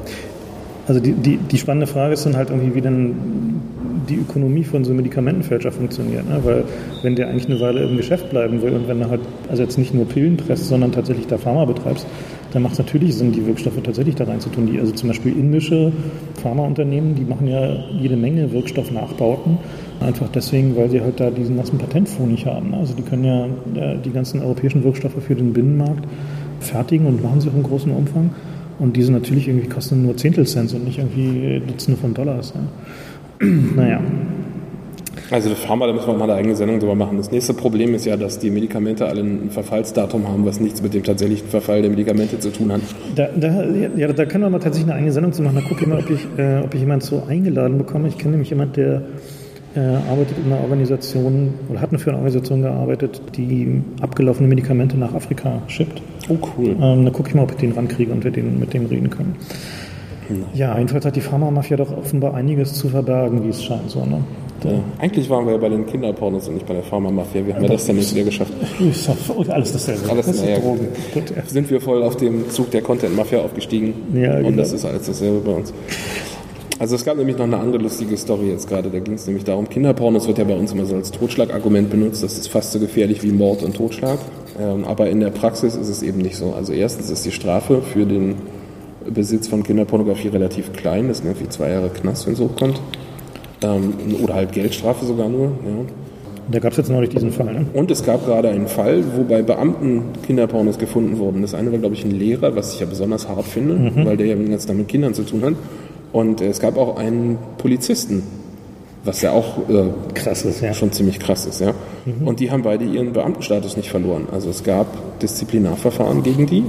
Also die, die, die spannende Frage ist dann halt irgendwie, wie denn die Ökonomie von so einem Medikamentenfälscher funktioniert. Ne? Weil wenn der eigentlich eine Weile im Geschäft bleiben will und wenn er halt, also jetzt nicht nur Pillen presst, sondern tatsächlich da Pharma betreibst, dann macht es natürlich Sinn, die Wirkstoffe tatsächlich da reinzutun. Die, also zum Beispiel indische Pharmaunternehmen, die machen ja jede Menge Wirkstoffnachbauten, einfach deswegen, weil sie halt da diesen nassen Patentfonds nicht haben. Also die können ja die ganzen europäischen Wirkstoffe für den Binnenmarkt fertigen und machen sie auch im großen Umfang. Und diese natürlich irgendwie kosten nur Zehntelcent und nicht irgendwie Dutzende von Dollars. Ja. <clears throat> naja, also Pharma, da müssen wir mal eine eigene Sendung drüber machen. Das nächste Problem ist ja, dass die Medikamente alle ein Verfallsdatum haben, was nichts mit dem tatsächlichen Verfall der Medikamente zu tun hat. Da, da, ja, da können wir mal tatsächlich eine eigene Sendung zu machen. Da gucke ich mal, ob ich, äh, ob ich jemanden so eingeladen bekomme. Ich kenne nämlich jemanden, der äh, arbeitet in einer Organisation oder hat für eine Organisation gearbeitet, die abgelaufene Medikamente nach Afrika schippt. Oh, cool. Ähm, da gucke ich mal, ob ich den rankriege und wir den, mit dem reden können. Ja, jedenfalls hat die Pharmamafia doch offenbar einiges zu verbergen, wie es scheint. So, ne? Ja. Eigentlich waren wir ja bei den Kinderpornos und nicht bei der Pharmamafia. Wie haben wir das denn nicht wieder geschafft? Alles dasselbe. Alles, das naja, Drogen. Gut, ja. Sind wir voll auf dem Zug der Content-Mafia aufgestiegen. Ja, und genau. das ist alles dasselbe bei uns. Also es gab nämlich noch eine andere lustige Story jetzt gerade. Da ging es nämlich darum, Kinderpornos wird ja bei uns immer so als Totschlagargument benutzt. Das ist fast so gefährlich wie Mord und Totschlag. Ähm, aber in der Praxis ist es eben nicht so. Also erstens ist die Strafe für den Besitz von Kinderpornografie relativ klein. Das sind irgendwie zwei Jahre Knast, wenn es hochkommt. Ähm, oder halt Geldstrafe sogar nur. Ja. Da gab es jetzt neulich diesen Fall. Ne? Und es gab gerade einen Fall, wo bei Beamten Kinderpornos gefunden wurden. Das eine war, glaube ich, ein Lehrer, was ich ja besonders hart finde, mhm. weil der ja ganzen Tag mit Kindern zu tun hat. Und es gab auch einen Polizisten, was ja auch äh, krass ist, ja. schon ziemlich krass ist. Ja. Mhm. Und die haben beide ihren Beamtenstatus nicht verloren. Also es gab Disziplinarverfahren gegen die,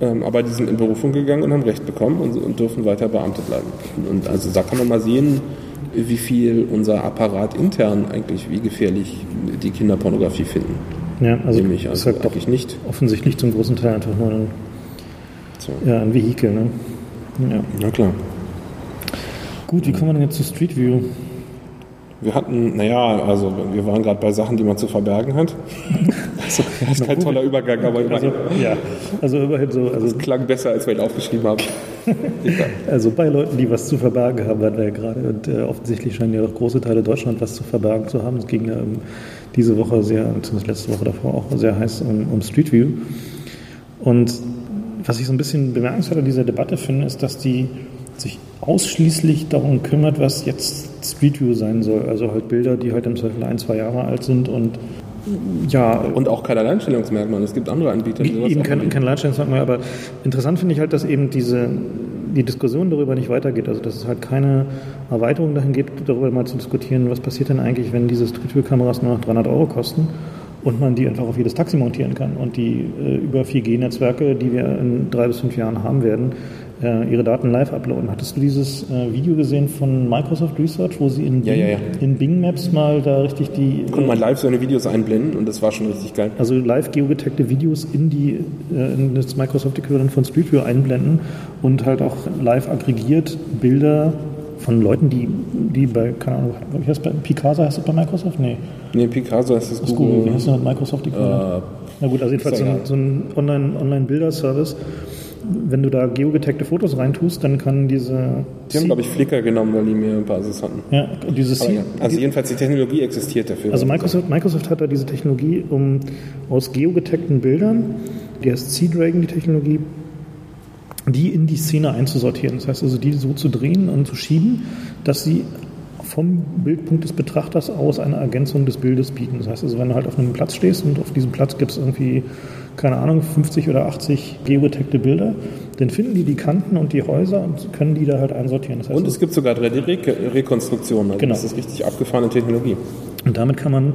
ähm, aber die sind in Berufung gegangen und haben Recht bekommen und, und dürfen weiter Beamte bleiben. Und also da kann man mal sehen, wie viel unser Apparat intern eigentlich, wie gefährlich die Kinderpornografie finden. Ja, also, Nämlich, also halt eigentlich nicht. Offensichtlich zum großen Teil einfach nur ein, so. ja, ein Vehikel. Ne? Ja. Na klar. Gut, wie kommen wir denn jetzt zu Street View? Wir hatten, naja, also wir waren gerade bei Sachen, die man zu verbergen hat. <laughs> Also, das ist kein toller Übergang, aber immerhin. Also, ja, also immerhin so. Also, das klang besser, als wir ihn aufgeschrieben haben. <laughs> also bei Leuten, die was zu verbergen haben, waren wir ja gerade. Und äh, offensichtlich scheinen ja auch große Teile Deutschland was zu verbergen zu haben. Es ging ja um, diese Woche sehr, zumindest letzte Woche davor auch sehr heiß um, um Street View. Und was ich so ein bisschen bemerkenswert an dieser Debatte finde, ist, dass die sich ausschließlich darum kümmert, was jetzt Street View sein soll. Also halt Bilder, die halt im Zweifel ein, zwei Jahre alt sind und ja. Und auch kein Alleinstellungsmerkmal. Es gibt andere Anbieter, die Eben kein, kein Alleinstellungsmerkmal, aber interessant finde ich halt, dass eben diese, die Diskussion darüber nicht weitergeht. Also dass es halt keine Erweiterung dahin gibt, darüber mal zu diskutieren, was passiert denn eigentlich, wenn diese Street View Kameras nur noch 300 Euro kosten und man die einfach auf jedes Taxi montieren kann. Und die äh, über 4G-Netzwerke, die wir in drei bis fünf Jahren haben werden, äh, ihre Daten live uploaden. Hattest du dieses äh, Video gesehen von Microsoft Research, wo sie in, ja, Bing, ja, ja. in Bing Maps mal da richtig die. Konnte man live so eine Videos einblenden und das war schon richtig geil. Also live geogetagte Videos in, die, äh, in das Microsoft-Äquivalent von Street View einblenden und halt auch live aggregiert Bilder von Leuten, die, die bei, keine Ahnung, wie heißt bei Picasa heißt das bei Microsoft? Nee. Nee, Picasa heißt das, Google. Google. Wie heißt das mit Microsoft? Uh, Na gut, also jedenfalls so ein, so ein Online-Bilder-Service. Online wenn du da geogetagte Fotos reintust, dann kann diese. Die haben, glaube ich, Flickr genommen, weil die mehr Basis hatten. Ja, diese ja. Also jedenfalls die Technologie existiert dafür. Also Microsoft, Microsoft hat da diese Technologie, um aus geogetagten Bildern, die heißt Sea-Dragon, die Technologie, die in die Szene einzusortieren. Das heißt also, die so zu drehen und zu schieben, dass sie vom Bildpunkt des Betrachters aus eine Ergänzung des Bildes bieten. Das heißt also, wenn du halt auf einem Platz stehst und auf diesem Platz gibt es irgendwie keine Ahnung, 50 oder 80 geotagte Bilder, dann finden die die Kanten und die Häuser und können die da halt einsortieren. Das heißt und es gibt sogar 3D-Rekonstruktionen, also genau. das ist richtig abgefahrene Technologie. Und damit kann man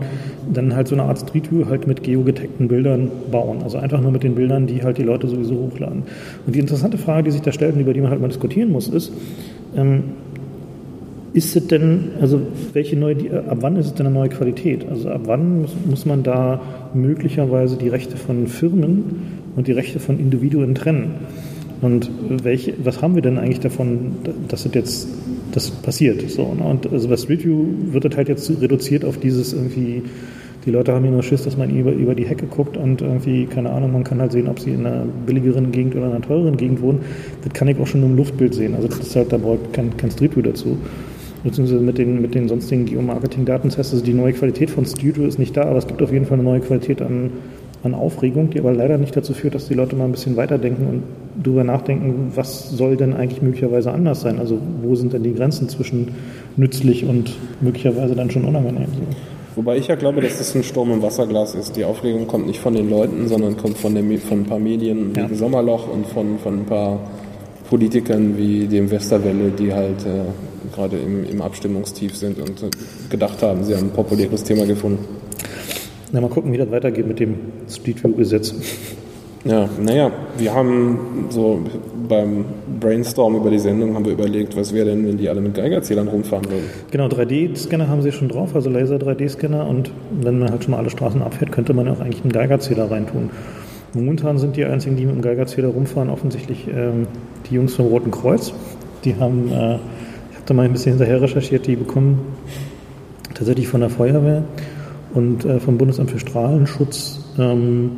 dann halt so eine Art Street View halt mit geogetagten Bildern bauen. Also einfach nur mit den Bildern, die halt die Leute sowieso hochladen. Und die interessante Frage, die sich da stellt und über die man halt mal diskutieren muss, ist, ähm, ist es denn, also welche neue, ab wann ist es denn eine neue Qualität? Also ab wann muss, muss man da möglicherweise die Rechte von Firmen und die Rechte von Individuen trennen? Und welche, was haben wir denn eigentlich davon, dass das jetzt das passiert? So, ne? Und also bei Street View wird das halt jetzt reduziert auf dieses irgendwie, die Leute haben ja nur Schiss, dass man über, über die Hecke guckt und irgendwie, keine Ahnung, man kann halt sehen, ob sie in einer billigeren Gegend oder in einer teureren Gegend wohnen. Das kann ich auch schon im Luftbild sehen. Also das ist halt, da braucht kein, kein Street View dazu beziehungsweise mit den, mit den sonstigen Geomarketing-Datentests. Also die neue Qualität von Studio ist nicht da, aber es gibt auf jeden Fall eine neue Qualität an, an Aufregung, die aber leider nicht dazu führt, dass die Leute mal ein bisschen weiterdenken und darüber nachdenken, was soll denn eigentlich möglicherweise anders sein? Also wo sind denn die Grenzen zwischen nützlich und möglicherweise dann schon unangenehm? Wobei ich ja glaube, dass das ein Sturm im Wasserglas ist. Die Aufregung kommt nicht von den Leuten, sondern kommt von, der, von ein paar Medien wie ja. Sommerloch und von, von ein paar Politikern wie dem Westerwelle, die halt äh, gerade im, im Abstimmungstief sind und gedacht haben, sie haben ein populäres Thema gefunden. Na, mal gucken, wie das weitergeht mit dem Street View-Gesetz. Ja, naja, wir haben so beim Brainstorm über die Sendung haben wir überlegt, was wäre denn, wenn die alle mit Geigerzählern rumfahren würden. Genau, 3D-Scanner haben sie schon drauf, also Laser-3D-Scanner und wenn man halt schon mal alle Straßen abfährt, könnte man auch eigentlich einen Geigerzähler reintun. Momentan sind die einzigen, die mit dem Geigerzähler rumfahren, offensichtlich ähm, die Jungs vom Roten Kreuz. Die haben, äh, habe da mal ein bisschen hinterher recherchiert, die bekommen tatsächlich von der Feuerwehr und äh, vom Bundesamt für Strahlenschutz ähm,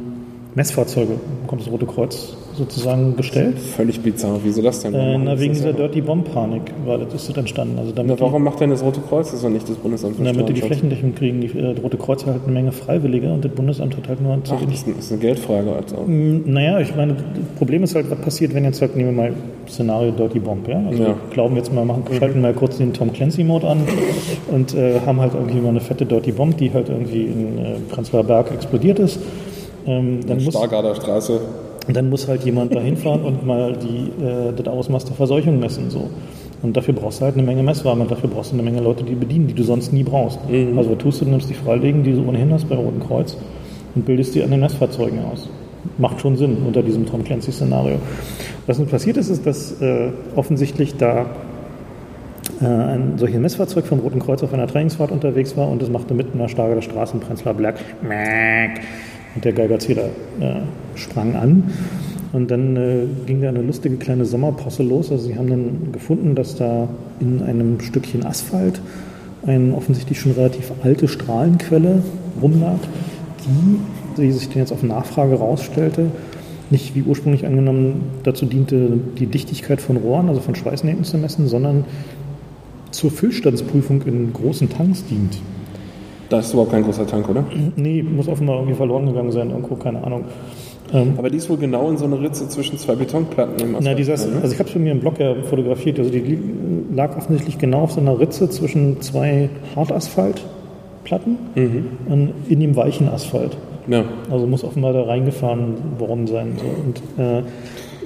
Messfahrzeuge, kommt das Rote Kreuz sozusagen gestellt. Völlig bizarr. Wieso das denn? Äh, na, wegen dieser Dirty Bomb Panik war das, ist das entstanden. Also damit na, warum macht denn das Rote Kreuz das und nicht das Bundesamt für Damit die die Flächendeckung kriegen. Die, äh, das Rote Kreuz hat halt eine Menge Freiwillige und das Bundesamt hat halt nur... Ach, das ist, eine Geldfrage. Also. Naja, ich meine, das Problem ist halt, was passiert, wenn jetzt halt, nehmen wir mal Szenario Dirty Bomb, ja? Also ja. wir glauben jetzt mal, machen, schalten mal kurz den Tom Clancy-Mode an und äh, haben halt irgendwie mal eine fette Dirty Bomb, die halt irgendwie in äh, Prenzlauer Berg explodiert ist. Ähm, dann muss, Stargarder Straße. Dann muss halt jemand da hinfahren und mal die, äh, das Ausmaß der Verseuchung messen. So. Und dafür brauchst du halt eine Menge Messwagen und dafür brauchst du eine Menge Leute, die bedienen, die du sonst nie brauchst. Mhm. Also was tust du, du nimmst die Freilegen, die du ohnehin hast beim Roten Kreuz und bildest die an den Messfahrzeugen aus. Macht schon Sinn unter diesem Tom Clancy-Szenario. Was nun passiert ist, ist, dass äh, offensichtlich da äh, ein solches Messfahrzeug vom Roten Kreuz auf einer Trainingsfahrt unterwegs war und es machte mitten in der Starke der Straßenprenzler Black und der Geigerzähler äh, sprang an. Und dann äh, ging da eine lustige kleine Sommerposse los. Also sie haben dann gefunden, dass da in einem Stückchen Asphalt eine offensichtlich schon relativ alte Strahlenquelle rumlag, die, wie sich denn jetzt auf Nachfrage herausstellte, nicht wie ursprünglich angenommen dazu diente, die Dichtigkeit von Rohren, also von Schweißnähten zu messen, sondern zur Füllstandsprüfung in großen Tanks dient. Da ist überhaupt kein großer Tank, oder? Nee, muss offenbar irgendwie verloren gegangen sein, irgendwo, keine Ahnung. Ähm, Aber die ist wohl genau in so einer Ritze zwischen zwei Betonplatten im Na, dieses, ne? also ich habe es bei mir im Blog ja fotografiert. Also die lag offensichtlich genau auf so einer Ritze zwischen zwei Hartasphaltplatten mhm. und in dem weichen Asphalt. Ja. Also muss offenbar da reingefahren worden sein. So. Und äh,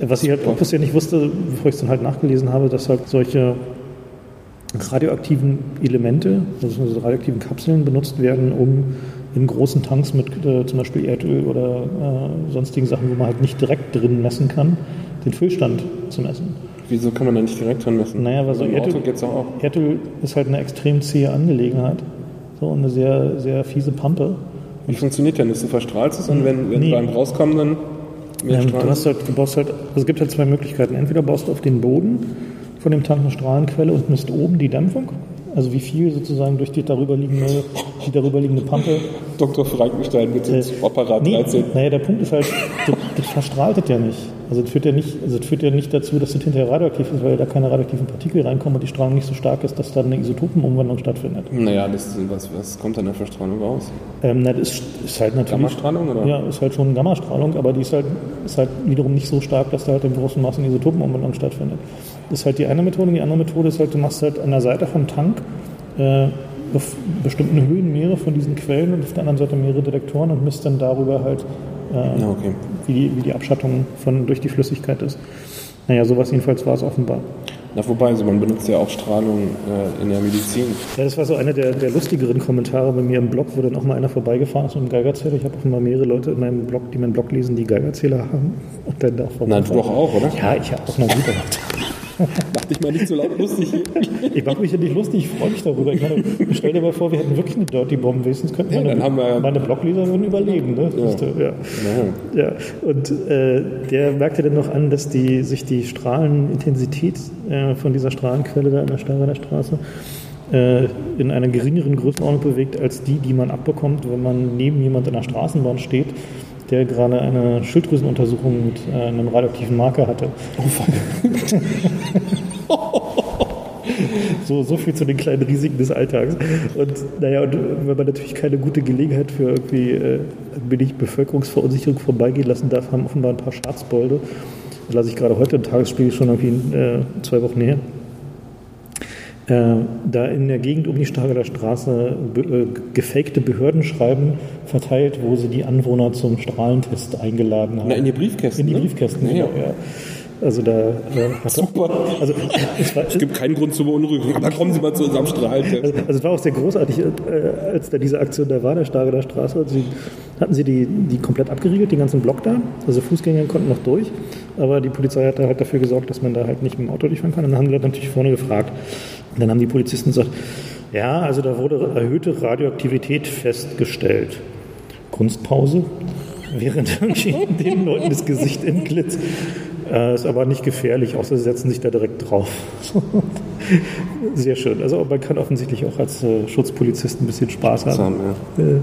was ich halt auch bisher nicht wusste, bevor ich es dann halt nachgelesen habe, dass halt solche radioaktiven Elemente, also radioaktiven Kapseln benutzt werden, um in großen Tanks mit äh, zum Beispiel Erdöl oder äh, sonstigen Sachen, wo man halt nicht direkt drin messen kann, den Füllstand zu messen. Wieso kann man da nicht direkt drin messen? Naja, weil so also Erdöl, geht's auch. Erdöl ist halt eine extrem zähe Angelegenheit. So eine sehr, sehr fiese Pampe. Wie funktioniert denn das? Du verstrahlst es und wenn, wenn nee. beim Rauskommen dann mehr ähm, du, halt, du baust halt, also es gibt halt zwei Möglichkeiten. Entweder baust du auf den Boden von dem Tank eine Strahlenquelle und misst oben die Dämpfung. Also wie viel sozusagen durch die darüber liegende, die darüber liegende Pampe. Dr. Frankenstein mit äh, Apparat nee, 13. Naja, der Punkt ist halt, das, das verstrahlt ja nicht. Also das führt ja nicht, also das führt ja nicht dazu, dass das hinterher radioaktiv ist, weil da keine radioaktiven Partikel reinkommen und die Strahlung nicht so stark ist, dass da eine Isotopenumwandlung stattfindet. Naja, das, was, was kommt dann der Verstrahlung raus? Ähm, das ist, ist halt natürlich. Gammastrahlung oder? Ja, ist halt schon Gammastrahlung, aber die ist halt, ist halt wiederum nicht so stark, dass da halt im großen Maße eine Isotopenumwandlung stattfindet. Das ist halt die eine Methode. Die andere Methode ist halt, du machst halt an der Seite vom Tank äh, auf bestimmten Höhen mehrere von diesen Quellen und auf der anderen Seite mehrere Detektoren und misst dann darüber halt, äh, ja, okay. Wie, die, wie die Abschattung von, durch die Flüssigkeit ist. Naja, sowas jedenfalls war es offenbar. Na, wobei, also man benutzt ja auch Strahlung äh, in der Medizin. Ja, das war so einer der, der lustigeren Kommentare bei mir im Blog, wo dann auch mal einer vorbeigefahren ist mit einem Geigerzähler. Ich habe offenbar mehrere Leute in meinem Blog, die meinen Blog lesen, die Geigerzähler haben. Und dann auch Na, du doch auch, oder? Ja, ich habe auch mal gut gemacht. Mach dich mal nicht so laut lustig hier. Ich mache mich ja nicht lustig, ich freue mich darüber. Ich meine, stell dir mal vor, wir hätten wirklich eine Dirty Bomb, wenigstens könnten Ja, meine, dann haben wir- meine Blogleser würden überleben. Ne? Ja. Ja. Ja. Und äh, der merkte dann noch an, dass die, sich die Strahlenintensität äh, von dieser Strahlenquelle da an der Steirer Straße äh, in einer geringeren Größenordnung bewegt als die, die man abbekommt, wenn man neben jemand in der Straßenbahn steht, der gerade eine Schilddrüsenuntersuchung mit äh, einem radioaktiven Marker hatte. <laughs> <laughs> So, so viel zu den kleinen Risiken des Alltags. Und naja, und wenn man natürlich keine gute Gelegenheit für irgendwie äh, wenig Bevölkerungsverunsicherung vorbeigehen lassen darf, haben offenbar ein paar Schatzbolde. Das lasse ich gerade heute im Tagesspiegel schon irgendwie äh, zwei Wochen her. Äh, da in der Gegend um die Stargarder Straße be äh, gefakte Behördenschreiben verteilt, wo sie die Anwohner zum Strahlentest eingeladen haben. Na, in die Briefkästen. In die ne? Briefkästen, Ja, ja. genau, ja. Also da äh, Super. Also, es war, Es gibt keinen Grund zur Beunruhigung, aber kommen Sie mal zu unserem Strahlentest. also, also es war auch sehr großartig, äh, als da diese Aktion da war, der Starke der Straße, und sie, hatten sie die, die komplett abgeriegelt, den ganzen Block da. Also Fußgänger konnten noch durch, aber die Polizei hat da halt dafür gesorgt, dass man da halt nicht mit dem Auto durchfahren kann. Und dann haben die Leute natürlich vorne gefragt. Und dann haben die Polizisten gesagt, ja, also da wurde erhöhte Radioaktivität festgestellt. Kunstpause, während <laughs> irgendwie den Leuten das Gesicht entglitzt. Äh, ist aber nicht gefährlich, außer sie setzen sich da direkt drauf. <laughs> Sehr schön. Also man kann offensichtlich auch als äh, Schutzpolizist ein bisschen Spaß haben. Ja. Äh,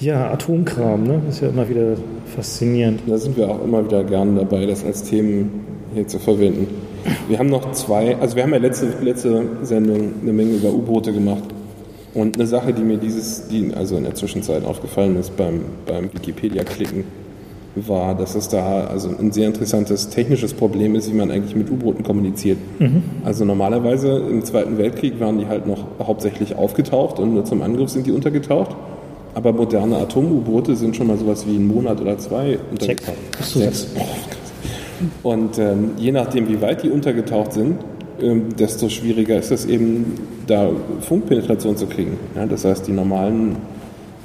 ja, Atomkram, ne? Ist ja immer wieder faszinierend. Da sind wir auch immer wieder gern dabei, das als Themen hier zu verwenden. Wir haben noch zwei, also wir haben ja letzte, letzte Sendung eine Menge über U-Boote gemacht. Und eine Sache, die mir dieses, die also in der Zwischenzeit aufgefallen ist beim, beim Wikipedia-Klicken, war, dass es da also ein sehr interessantes technisches Problem ist, wie man eigentlich mit U-Booten kommuniziert. Also normalerweise im Zweiten Weltkrieg waren die halt noch hauptsächlich aufgetaucht und nur zum Angriff sind die untergetaucht. Aber moderne Atom-U-Boote sind schon mal sowas wie einen Monat oder zwei untergetaucht. So, Sechs. Oh. Und ähm, je nachdem, wie weit die untergetaucht sind, ähm, desto schwieriger ist es eben, da Funkpenetration zu kriegen. Ja, das heißt, die normalen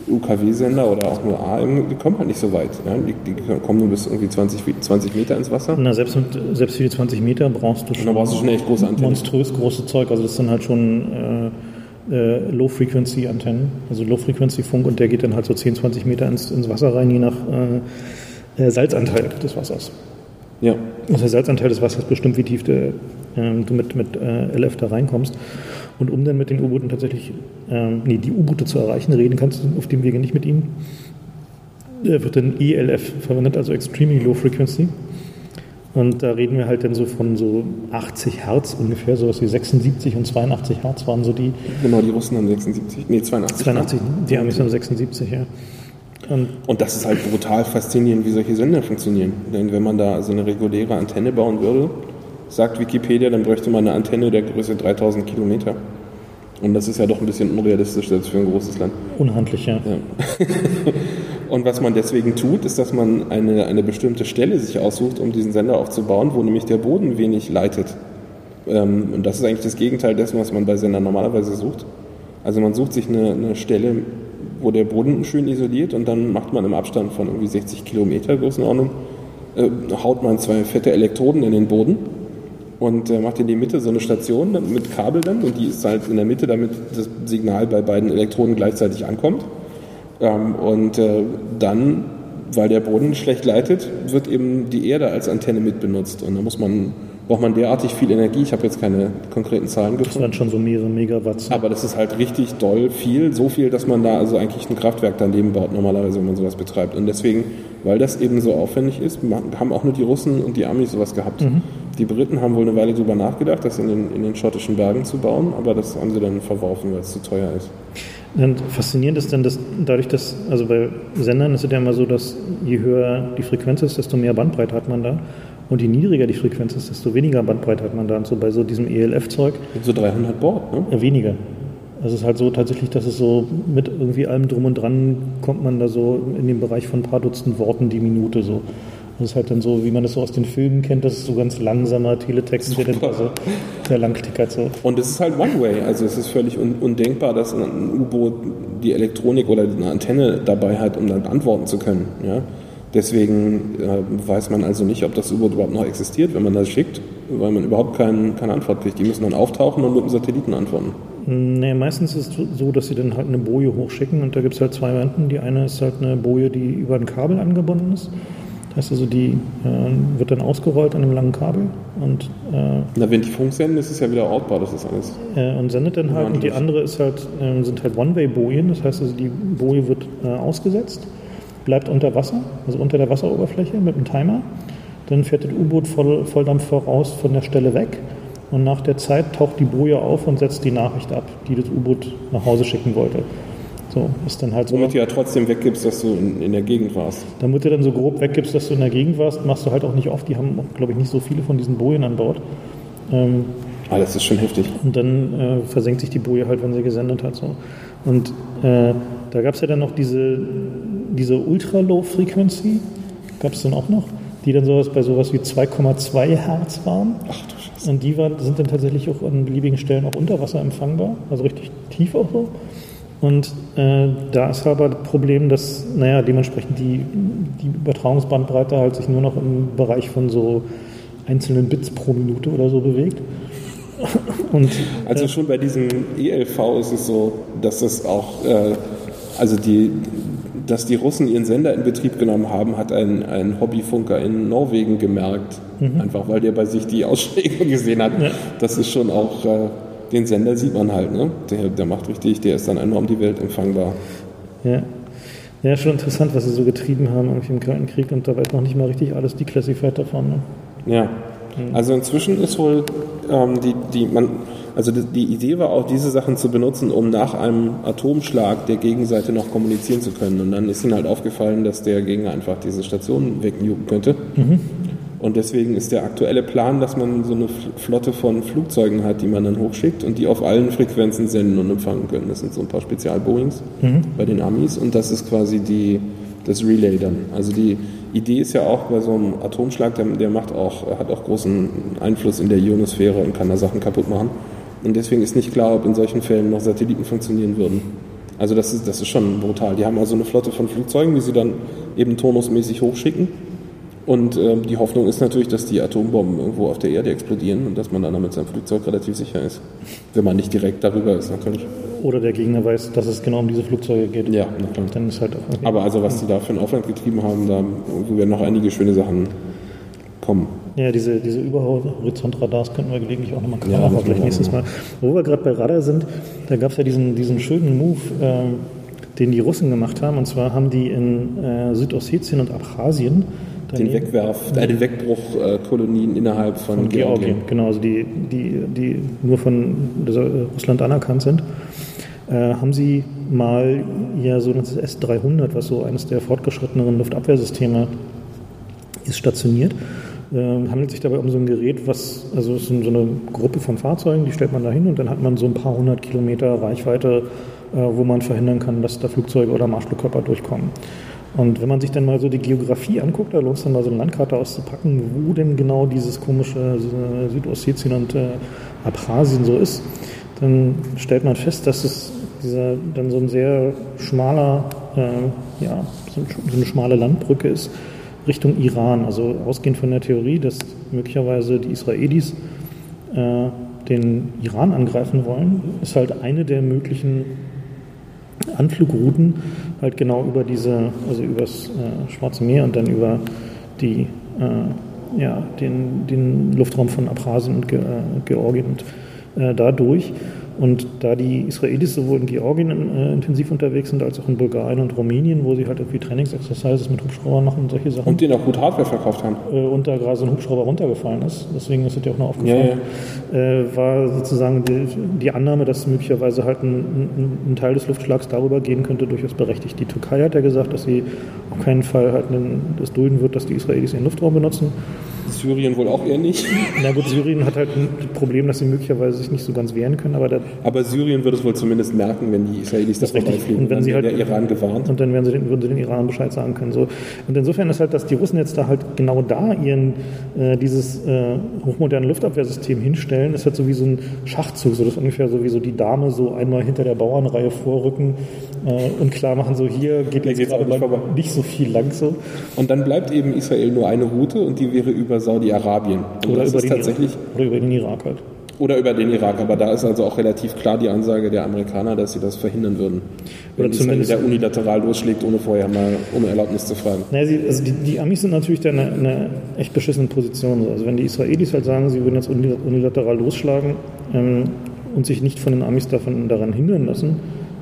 UKW-Sender oder auch nur AM, die kommen halt nicht so weit. Ja, die, die kommen nur bis irgendwie 20, Fe- 20 Meter ins Wasser. Na, selbst, mit, selbst für die 20 Meter brauchst du schon brauchst du schon echt große Antennen. monströs große Zeug. Also das sind halt schon äh, äh, Low-Frequency-Antennen, also Low-Frequency-Funk und der geht dann halt so 10, 20 Meter ins, ins Wasser rein, je nach äh, äh, Salzanteil des Wassers. Ja. Also der Salzanteil des Wassers bestimmt, wie tief der, ähm, du mit, mit äh, LF da reinkommst. Und um dann mit den U-Booten tatsächlich, ähm, nee, die U-Boote zu erreichen, reden kannst du auf dem Wege nicht mit ihnen, äh, wird dann ELF verwendet, also Extremely Low Frequency. Und da reden wir halt dann so von so 80 Hertz ungefähr, sowas wie 76 und 82 Hertz waren so die Genau, die Russen haben 76, nee 82. 82, die Amis haben 76, ja. Und Und das ist halt brutal faszinierend, wie solche Sender funktionieren. Denn wenn man da so eine reguläre Antenne bauen würde, sagt Wikipedia, dann bräuchte man eine Antenne der Größe 3000 Kilometer. Und das ist ja doch ein bisschen unrealistisch selbst für ein großes Land. unhandlich, ja. Ja. <laughs> Und was man deswegen tut, ist, dass man eine, eine bestimmte Stelle sich aussucht, um diesen Sender aufzubauen, wo nämlich der Boden wenig leitet. Ähm, und das ist eigentlich das Gegenteil dessen, was man bei Sendern normalerweise sucht. Also man sucht sich eine, eine Stelle, wo der Boden schön isoliert und dann macht man im Abstand von irgendwie 60 Kilometer Größenordnung, äh, haut man zwei fette Elektroden in den Boden und äh, macht in die Mitte so eine Station mit Kabel dann und die ist halt in der Mitte, damit das Signal bei beiden Elektroden gleichzeitig ankommt. Ähm, und äh, dann, weil der Boden schlecht leitet, wird eben die Erde als Antenne mit benutzt. Und da muss man, braucht man derartig viel Energie. Ich habe jetzt keine konkreten Zahlen Das gefunden. waren schon so mehrere Megawatts. Aber das ist halt richtig doll viel, so viel, dass man da also eigentlich ein Kraftwerk daneben baut, normalerweise, wenn man sowas betreibt. Und deswegen, weil das eben so aufwendig ist, haben auch nur die Russen und die Amis sowas gehabt. Die Briten haben wohl eine Weile drüber nachgedacht, das in den, in den schottischen Bergen zu bauen, aber das haben sie dann verworfen, weil es zu teuer ist. Und faszinierend ist dann, dass dadurch, dass, also bei Sendern ist es ja immer so, dass je höher die Frequenz ist, desto mehr Bandbreite hat man da. Und je niedriger die Frequenz ist, desto weniger Bandbreite hat man da. Und so bei so diesem ELF-Zeug so 300 Bord, ne? weniger. Also es ist halt so tatsächlich, dass es so mit irgendwie allem drum und dran kommt man da so in den Bereich von ein paar Dutzend Worten die Minute so. Das ist halt dann so, wie man das so aus den Filmen kennt, das ist so ganz langsamer Teletext, der dann so sehr lang klickert. So. Und es ist halt One-Way, also es ist völlig un undenkbar, dass ein U-Boot die Elektronik oder eine Antenne dabei hat, um dann antworten zu können. Ja? Deswegen äh, weiß man also nicht, ob das U-Boot überhaupt noch existiert, wenn man das schickt, weil man überhaupt kein, keine Antwort kriegt. Die müssen dann auftauchen und mit dem Satelliten antworten. Nee, meistens ist es so, dass sie dann halt eine Boje hochschicken und da gibt es halt zwei Varianten. Die eine ist halt eine Boje, die über ein Kabel angebunden ist. Das heißt also, die äh, wird dann ausgerollt an einem langen Kabel und äh, Na, wenn die Funk senden, ist es ja wieder ortbar, das ist alles. Äh, und sendet dann halt. Und die andere ist halt, äh, sind halt One-Way-Bojen. Das heißt also, die Boje wird äh, ausgesetzt, bleibt unter Wasser, also unter der Wasseroberfläche mit einem Timer. Dann fährt das U-Boot voll, Volldampf voraus von der Stelle weg und nach der Zeit taucht die Boje auf und setzt die Nachricht ab, die das U-Boot nach Hause schicken wollte. So, ist dann halt so. Womit du ja trotzdem weggibst, dass du in, in, der Gegend warst. Damit du dann so grob weggibst, dass du in der Gegend warst, machst du halt auch nicht oft. Die haben, glaube ich, nicht so viele von diesen Bojen an Bord. Ähm, ah, das ist schon heftig. Und dann äh, versenkt sich die Boje halt, wenn sie gesendet hat. So. Und äh, da gab es ja dann noch diese, diese Ultra-Low-Frequency, gab es dann auch noch, die dann sowas bei sowas wie 2,2 Hertz waren. Ach du und die war, sind dann tatsächlich auch an beliebigen Stellen auch unter Wasser empfangbar, also richtig tief auch so. Und äh, da ist aber das Problem, dass, naja, dementsprechend die, die Übertragungsbandbreite halt sich nur noch im Bereich von so einzelnen Bits pro Minute oder so bewegt. <laughs> Und, also äh, schon bei diesem ELV ist es so, dass das auch, äh, also die, dass die Russen ihren Sender in Betrieb genommen haben, hat ein, ein Hobbyfunker in Norwegen gemerkt. Mhm. Einfach weil der bei sich die Ausschläge <laughs> gesehen hat. Ja. Das ist schon auch, äh, den Sender sieht man halt, ne? Der, der macht richtig, der ist dann einmal um die Welt empfangbar. Ja. Ja, schon interessant, was sie so getrieben haben irgendwie im Kalten Krieg und da weiß noch nicht mal richtig alles declassified davon. Ne? Ja. Mhm. Also inzwischen ist wohl ähm, die, die, man, also die Idee war auch, diese Sachen zu benutzen, um nach einem Atomschlag der Gegenseite noch kommunizieren zu können. Und dann ist ihnen halt aufgefallen, dass der Gegner einfach diese Station wegnuken könnte. Mhm. Und deswegen ist der aktuelle Plan, dass man so eine Flotte von Flugzeugen hat, die man dann hochschickt und die auf allen Frequenzen senden und empfangen können. Das sind so ein paar Spezialboeings mhm. bei den Amis und das ist quasi die, das Relay dann. Also die Idee ist ja auch bei so einem Atomschlag, der, der macht auch, hat auch großen Einfluss in der Ionosphäre und kann da Sachen kaputt machen. Und deswegen ist nicht klar, ob in solchen Fällen noch Satelliten funktionieren würden. Also das ist, das ist schon brutal. Die haben also eine Flotte von Flugzeugen, die sie dann eben turnusmäßig hochschicken. Und äh, die Hoffnung ist natürlich, dass die Atombomben irgendwo auf der Erde explodieren und dass man dann mit seinem Flugzeug relativ sicher ist. Wenn man nicht direkt darüber ist, natürlich. Oder der Gegner weiß, dass es genau um diese Flugzeuge geht. Ja, dann ist halt auch okay. Aber also was sie da für einen Aufwand getrieben haben, da werden noch einige schöne Sachen kommen. Ja, diese, diese Überhorizontradars könnten wir gelegentlich auch nochmal ja, machen, vielleicht nächstes Mal. Wo wir gerade bei Radar sind, da gab es ja diesen, diesen schönen Move, äh, den die Russen gemacht haben. Und zwar haben die in äh, Südossetien und Abchasien den Wegwerf, äh, den Wegbruchkolonien innerhalb von, von Georgien. Georgien. Genau, also die, die, die nur von Russland anerkannt sind, äh, haben sie mal ja so das S-300, was so eines der fortgeschritteneren Luftabwehrsysteme ist, stationiert. Äh, handelt sich dabei um so ein Gerät, was, also so eine Gruppe von Fahrzeugen, die stellt man da hin und dann hat man so ein paar hundert Kilometer Reichweite, äh, wo man verhindern kann, dass da Flugzeuge oder Marschflugkörper durchkommen. Und wenn man sich dann mal so die Geografie anguckt, da lohnt es dann mal so eine Landkarte auszupacken, wo denn genau dieses komische äh, Südossetien und äh, Abchasien so ist, dann stellt man fest, dass es dieser dann so ein sehr schmaler, äh, ja, so, eine schmale Landbrücke ist Richtung Iran. Also ausgehend von der Theorie, dass möglicherweise die Israelis äh, den Iran angreifen wollen, ist halt eine der möglichen Anflugrouten halt genau über diese, also übers äh, Schwarze Meer und dann über die, äh, ja, den, den Luftraum von Abchasien und Ge äh, Georgien und äh, dadurch. Und da die Israelis sowohl in Georgien äh, intensiv unterwegs sind, als auch in Bulgarien und Rumänien, wo sie halt irgendwie Trainingsexercises mit Hubschraubern machen und solche Sachen. Und denen auch gut Hardware verkauft haben. Äh, und da gerade so ein Hubschrauber runtergefallen ist, deswegen ist es dir auch noch aufgefallen, ja, ja. Äh, war sozusagen die, die, Annahme, dass möglicherweise halt ein, ein, ein, Teil des Luftschlags darüber gehen könnte, durchaus berechtigt. Die Türkei hat ja gesagt, dass sie auf keinen Fall halt einen, das dulden wird, dass die Israelis ihren Luftraum benutzen. Syrien wohl auch eher nicht. <laughs> Na gut, Syrien hat halt ein Problem, dass sie möglicherweise sich nicht so ganz wehren können, aber, aber Syrien wird es wohl zumindest merken, wenn die Israelis das vorbeifliegen. Und wenn sie halt, der Iran gewarnt. Und dann werden sie den, würden sie den Iran Bescheid sagen können. So. Und insofern ist halt, dass die Russen jetzt da halt genau da ihren, äh, dieses äh, hochmoderne Luftabwehrsystem hinstellen, ist halt so wie so ein Schachzug, so das ist ungefähr so wie so die Dame so einmal hinter der Bauernreihe vorrücken äh, und klar machen, so hier geht jetzt, jetzt nicht, nicht so viel lang so. Und dann bleibt eben Israel nur eine Route und die wäre über Saudi-Arabien. Oder, über den tatsächlich oder über den Irak halt. Oder über den Irak, aber da ist also auch relativ klar die Ansage der Amerikaner, dass sie das verhindern würden. Wenn oder zumindest der unilateral losschlägt, ohne vorher mal um Erlaubnis zu fragen. Naja, sie, also die, die, Amis sind natürlich da in einer, eine echt beschissenen Position. Also wenn die Israelis halt sagen, sie würden jetzt unilateral losschlagen ähm, und sich nicht von den Amis davon, daran hindern lassen,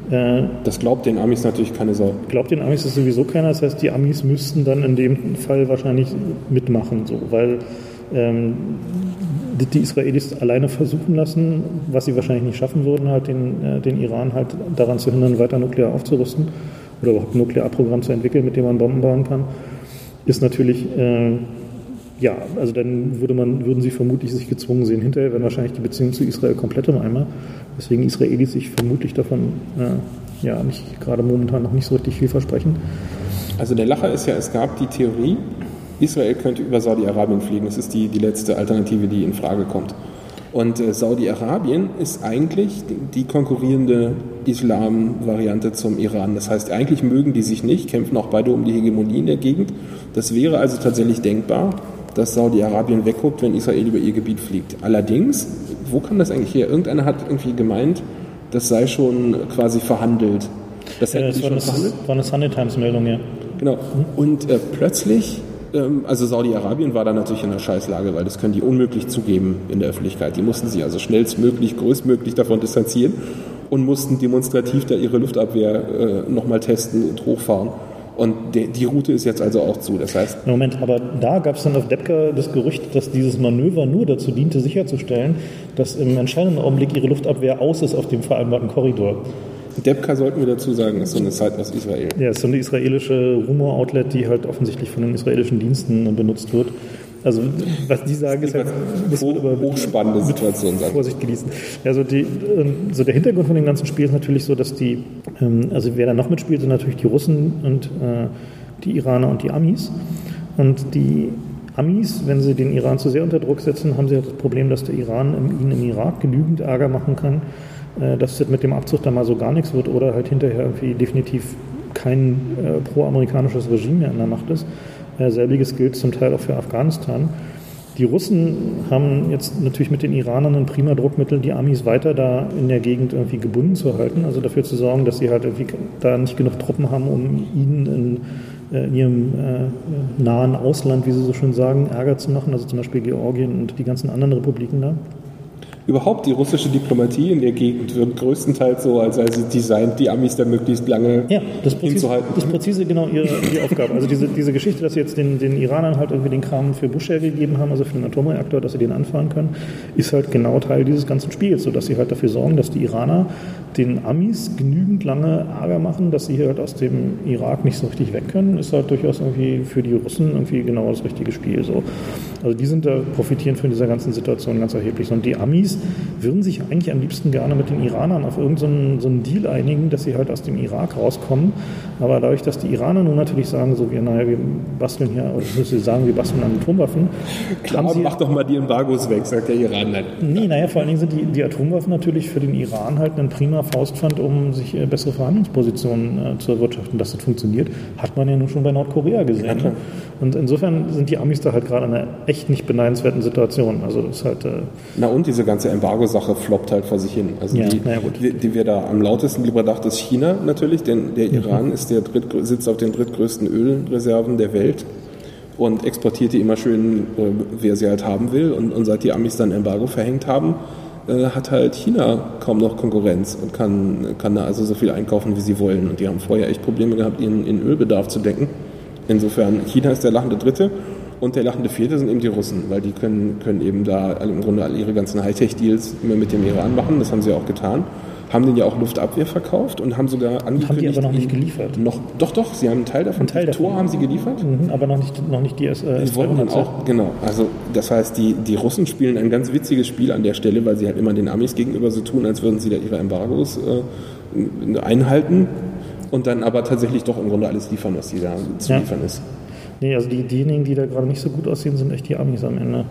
das glaubt den Amis natürlich keine Sau. Glaubt den Amis das sowieso keiner. Das heißt, die Amis müssten dann in dem Fall wahrscheinlich mitmachen, so, weil ähm, die Israelis alleine versuchen lassen, was sie wahrscheinlich nicht schaffen würden, halt den, äh, den Iran halt daran zu hindern, weiter nuklear aufzurüsten oder überhaupt ein Nuklearprogramm zu entwickeln, mit dem man Bomben bauen kann, ist natürlich äh, ja, also dann würde man, würden sie vermutlich sich gezwungen sehen. Hinterher wären wahrscheinlich die Beziehungen zu Israel komplett im Eimer. Deswegen Israelis sich vermutlich davon äh, ja nicht gerade momentan noch nicht so richtig viel versprechen. Also der Lacher ist ja, es gab die Theorie, Israel könnte über Saudi-Arabien fliegen. Das ist die, die letzte Alternative, die in Frage kommt. Und äh, Saudi-Arabien ist eigentlich die, die konkurrierende Islam-Variante zum Iran. Das heißt, eigentlich mögen die sich nicht, kämpfen auch beide um die Hegemonie in der Gegend. Das wäre also tatsächlich denkbar dass Saudi-Arabien wegguckt, wenn Israel über ihr Gebiet fliegt. Allerdings, wo kam das eigentlich her? Irgendeiner hat irgendwie gemeint, das sei schon quasi verhandelt. Das, ja, das war, eine, war eine Sunday Times-Meldung, ja. Genau. Und äh, plötzlich, ähm, also Saudi-Arabien war da natürlich in einer Scheißlage, weil das können die unmöglich zugeben in der Öffentlichkeit. Die mussten sich also schnellstmöglich, größtmöglich davon distanzieren und mussten demonstrativ da ihre Luftabwehr äh, nochmal testen und hochfahren. Und die, die, Route ist jetzt also auch zu. Das heißt. Moment, aber da gab es dann auf Depka das Gerücht, dass dieses Manöver nur dazu diente, sicherzustellen, dass im entscheidenden Augenblick ihre Luftabwehr aus ist auf dem vereinbarten Korridor. Depka sollten wir dazu sagen, ist so eine Zeit aus Israel. Ja, ist so eine israelische Rumor-Outlet, die halt offensichtlich von den israelischen Diensten benutzt wird. Also was die sagen, ist halt das Hoch, hochspannende Situation sein. Vorsicht genießen. Also die, ähm, so der Hintergrund von dem ganzen Spiel ist natürlich so, dass die, ähm, also wer da noch mitspielt, sind natürlich die Russen und äh, die Iraner und die Amis. Und die Amis, wenn sie den Iran zu sehr unter Druck setzen, haben sie halt das Problem, dass der Iran ihnen im Irak genügend Ärger machen kann, äh, dass das mit dem Abzug da mal so gar nichts wird oder halt hinterher irgendwie definitiv kein äh, pro-amerikanisches Regime mehr in der Macht ist. Selbiges gilt zum Teil auch für Afghanistan. Die Russen haben jetzt natürlich mit den Iranern ein prima Druckmittel, die Amis weiter da in der Gegend irgendwie gebunden zu halten, also dafür zu sorgen, dass sie halt irgendwie da nicht genug Truppen haben, um ihnen in, äh, in ihrem äh, nahen Ausland, wie sie so schön sagen, Ärger zu machen, also zum Beispiel Georgien und die ganzen anderen Republiken da. Überhaupt die russische Diplomatie in der Gegend wird größtenteils so, als sei sie designt, die Amis da möglichst lange ja, das präzise, hinzuhalten. Das ist präzise genau ihre, ihre Aufgabe. Also diese, diese Geschichte, dass sie jetzt den, den Iranern halt irgendwie den Kram für Bush hergegeben haben, also für den Atomreaktor, dass sie den anfahren können, ist halt genau Teil dieses ganzen Spiels, sodass sie halt dafür sorgen, dass die Iraner den Amis genügend lange Ärger machen, dass sie halt aus dem Irak nicht so richtig weg können, ist halt durchaus irgendwie für die Russen irgendwie genau das richtige Spiel. So. Also die sind da, profitieren von dieser ganzen Situation ganz erheblich. Und die Amis würden sich eigentlich am liebsten gerne mit den Iranern auf irgendeinen so einen Deal einigen, dass sie halt aus dem Irak rauskommen. Aber dadurch, dass die Iraner nun natürlich sagen, so wie, naja, wir basteln hier, oder ich müsste sagen, wir basteln an Atomwaffen. <laughs> Klar, sie, mach doch mal die Embargos weg, sagt der Iran dann. Nee, naja, vor allen Dingen sind die, die Atomwaffen natürlich für den Iran halt ein prima Faustpfand, um sich äh, bessere Verhandlungspositionen äh, zu erwirtschaften. Dass das funktioniert, hat man ja nun schon bei Nordkorea gesehen. Ja, und insofern sind die Amis da halt gerade in einer echt nicht beneidenswerten Situation. Also das ist halt. Äh Na und diese ganze Embargo-Sache floppt halt vor sich hin. Also ja, die, ja, die, die, wir da am lautesten lieber dachten, ist China natürlich, denn der mhm. Iran ist der dritt, sitzt auf den drittgrößten Ölreserven der Welt und exportiert die immer schön, äh, wer sie halt haben will. Und, und seit die Amis dann Embargo verhängt haben, äh, hat halt China kaum noch Konkurrenz und kann, kann da also so viel einkaufen, wie sie wollen. Und die haben vorher echt Probleme gehabt, ihren, ihren Ölbedarf zu decken. Insofern, China ist der lachende Dritte und der lachende Vierte sind eben die Russen, weil die können, können eben da im Grunde all ihre ganzen Hightech-Deals immer mit dem Iran machen, das haben sie auch getan. Haben den ja auch Luftabwehr verkauft und haben sogar angekündigt... Haben die aber noch nicht geliefert? Noch, doch, doch, sie haben einen Teil davon. Einen Teil Tor davon. haben sie geliefert. Mhm, aber noch nicht, noch nicht die S äh, Die wollten dann S300. auch, genau. Also das heißt, die, die Russen spielen ein ganz witziges Spiel an der Stelle, weil sie halt immer den Amis gegenüber so tun, als würden sie da ihre Embargos äh, einhalten und dann aber tatsächlich doch im Grunde alles liefern, was sie da zu Ja. liefern ist. Nee, also die, diejenigen, die da gerade nicht so gut aussehen, sind echt die Amis am Ende.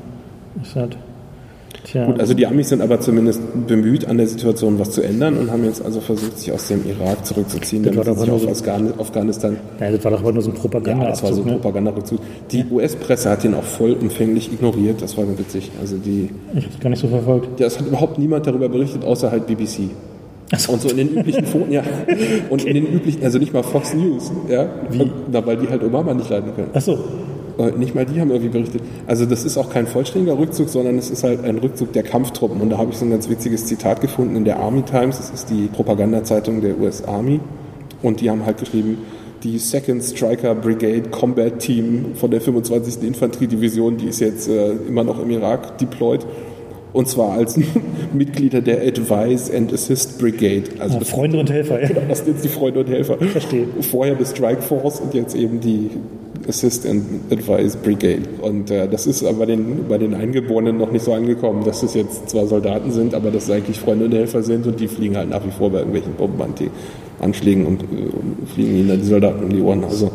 Ist halt, tja, Gut, also die Amis sind aber zumindest bemüht, an der Situation was zu ändern und haben jetzt also versucht, sich aus dem Irak zurückzuziehen, Das damit war sie sich auf so- Afghan Afghanistan Nein, das war doch aber nur so ein Ja, propaganda das war so ein ne? Propagandarückzug. Die US-Presse hat den auch vollumfänglich ignoriert. Das war witzig. Also die, Ich hab's gar nicht so verfolgt. ja, es hat überhaupt niemand darüber berichtet, außer halt BBC. Und so in den üblichen Foren, ja. <laughs> Und in den üblichen, also nicht mal Fox News, ja. Wie? Na, weil die halt Obama nicht leiten können. Achso, Äh, Nicht mal die haben irgendwie berichtet. Also das ist auch kein vollständiger Rückzug, sondern es ist halt ein Rückzug der Kampftruppen. Und da habe ich so ein ganz witziges Zitat gefunden in der Army Times. Das ist die Propagandazeitung der US Army. Und die haben halt geschrieben, die Second Striker Brigade Combat Team von der 25. Infanteriedivision, die ist jetzt äh, immer noch im Irak deployed. Und zwar als <laughs> Mitglieder der Advise and Assist Brigade. Also ah, Freunde und Helfer, ja. <laughs> das sind jetzt die Freunde und Helfer. Verstehe. Vorher die Strike Force und jetzt eben die Assist and Advise Brigade. Und äh, das ist aber den, bei den Eingeborenen noch nicht so angekommen, dass es jetzt zwar Soldaten sind, aber dass es eigentlich Freunde und Helfer sind und die fliegen halt nach wie vor bei irgendwelchen Bombenanschlägen und, äh, und fliegen ihnen dann die Soldaten um die Ohren. Also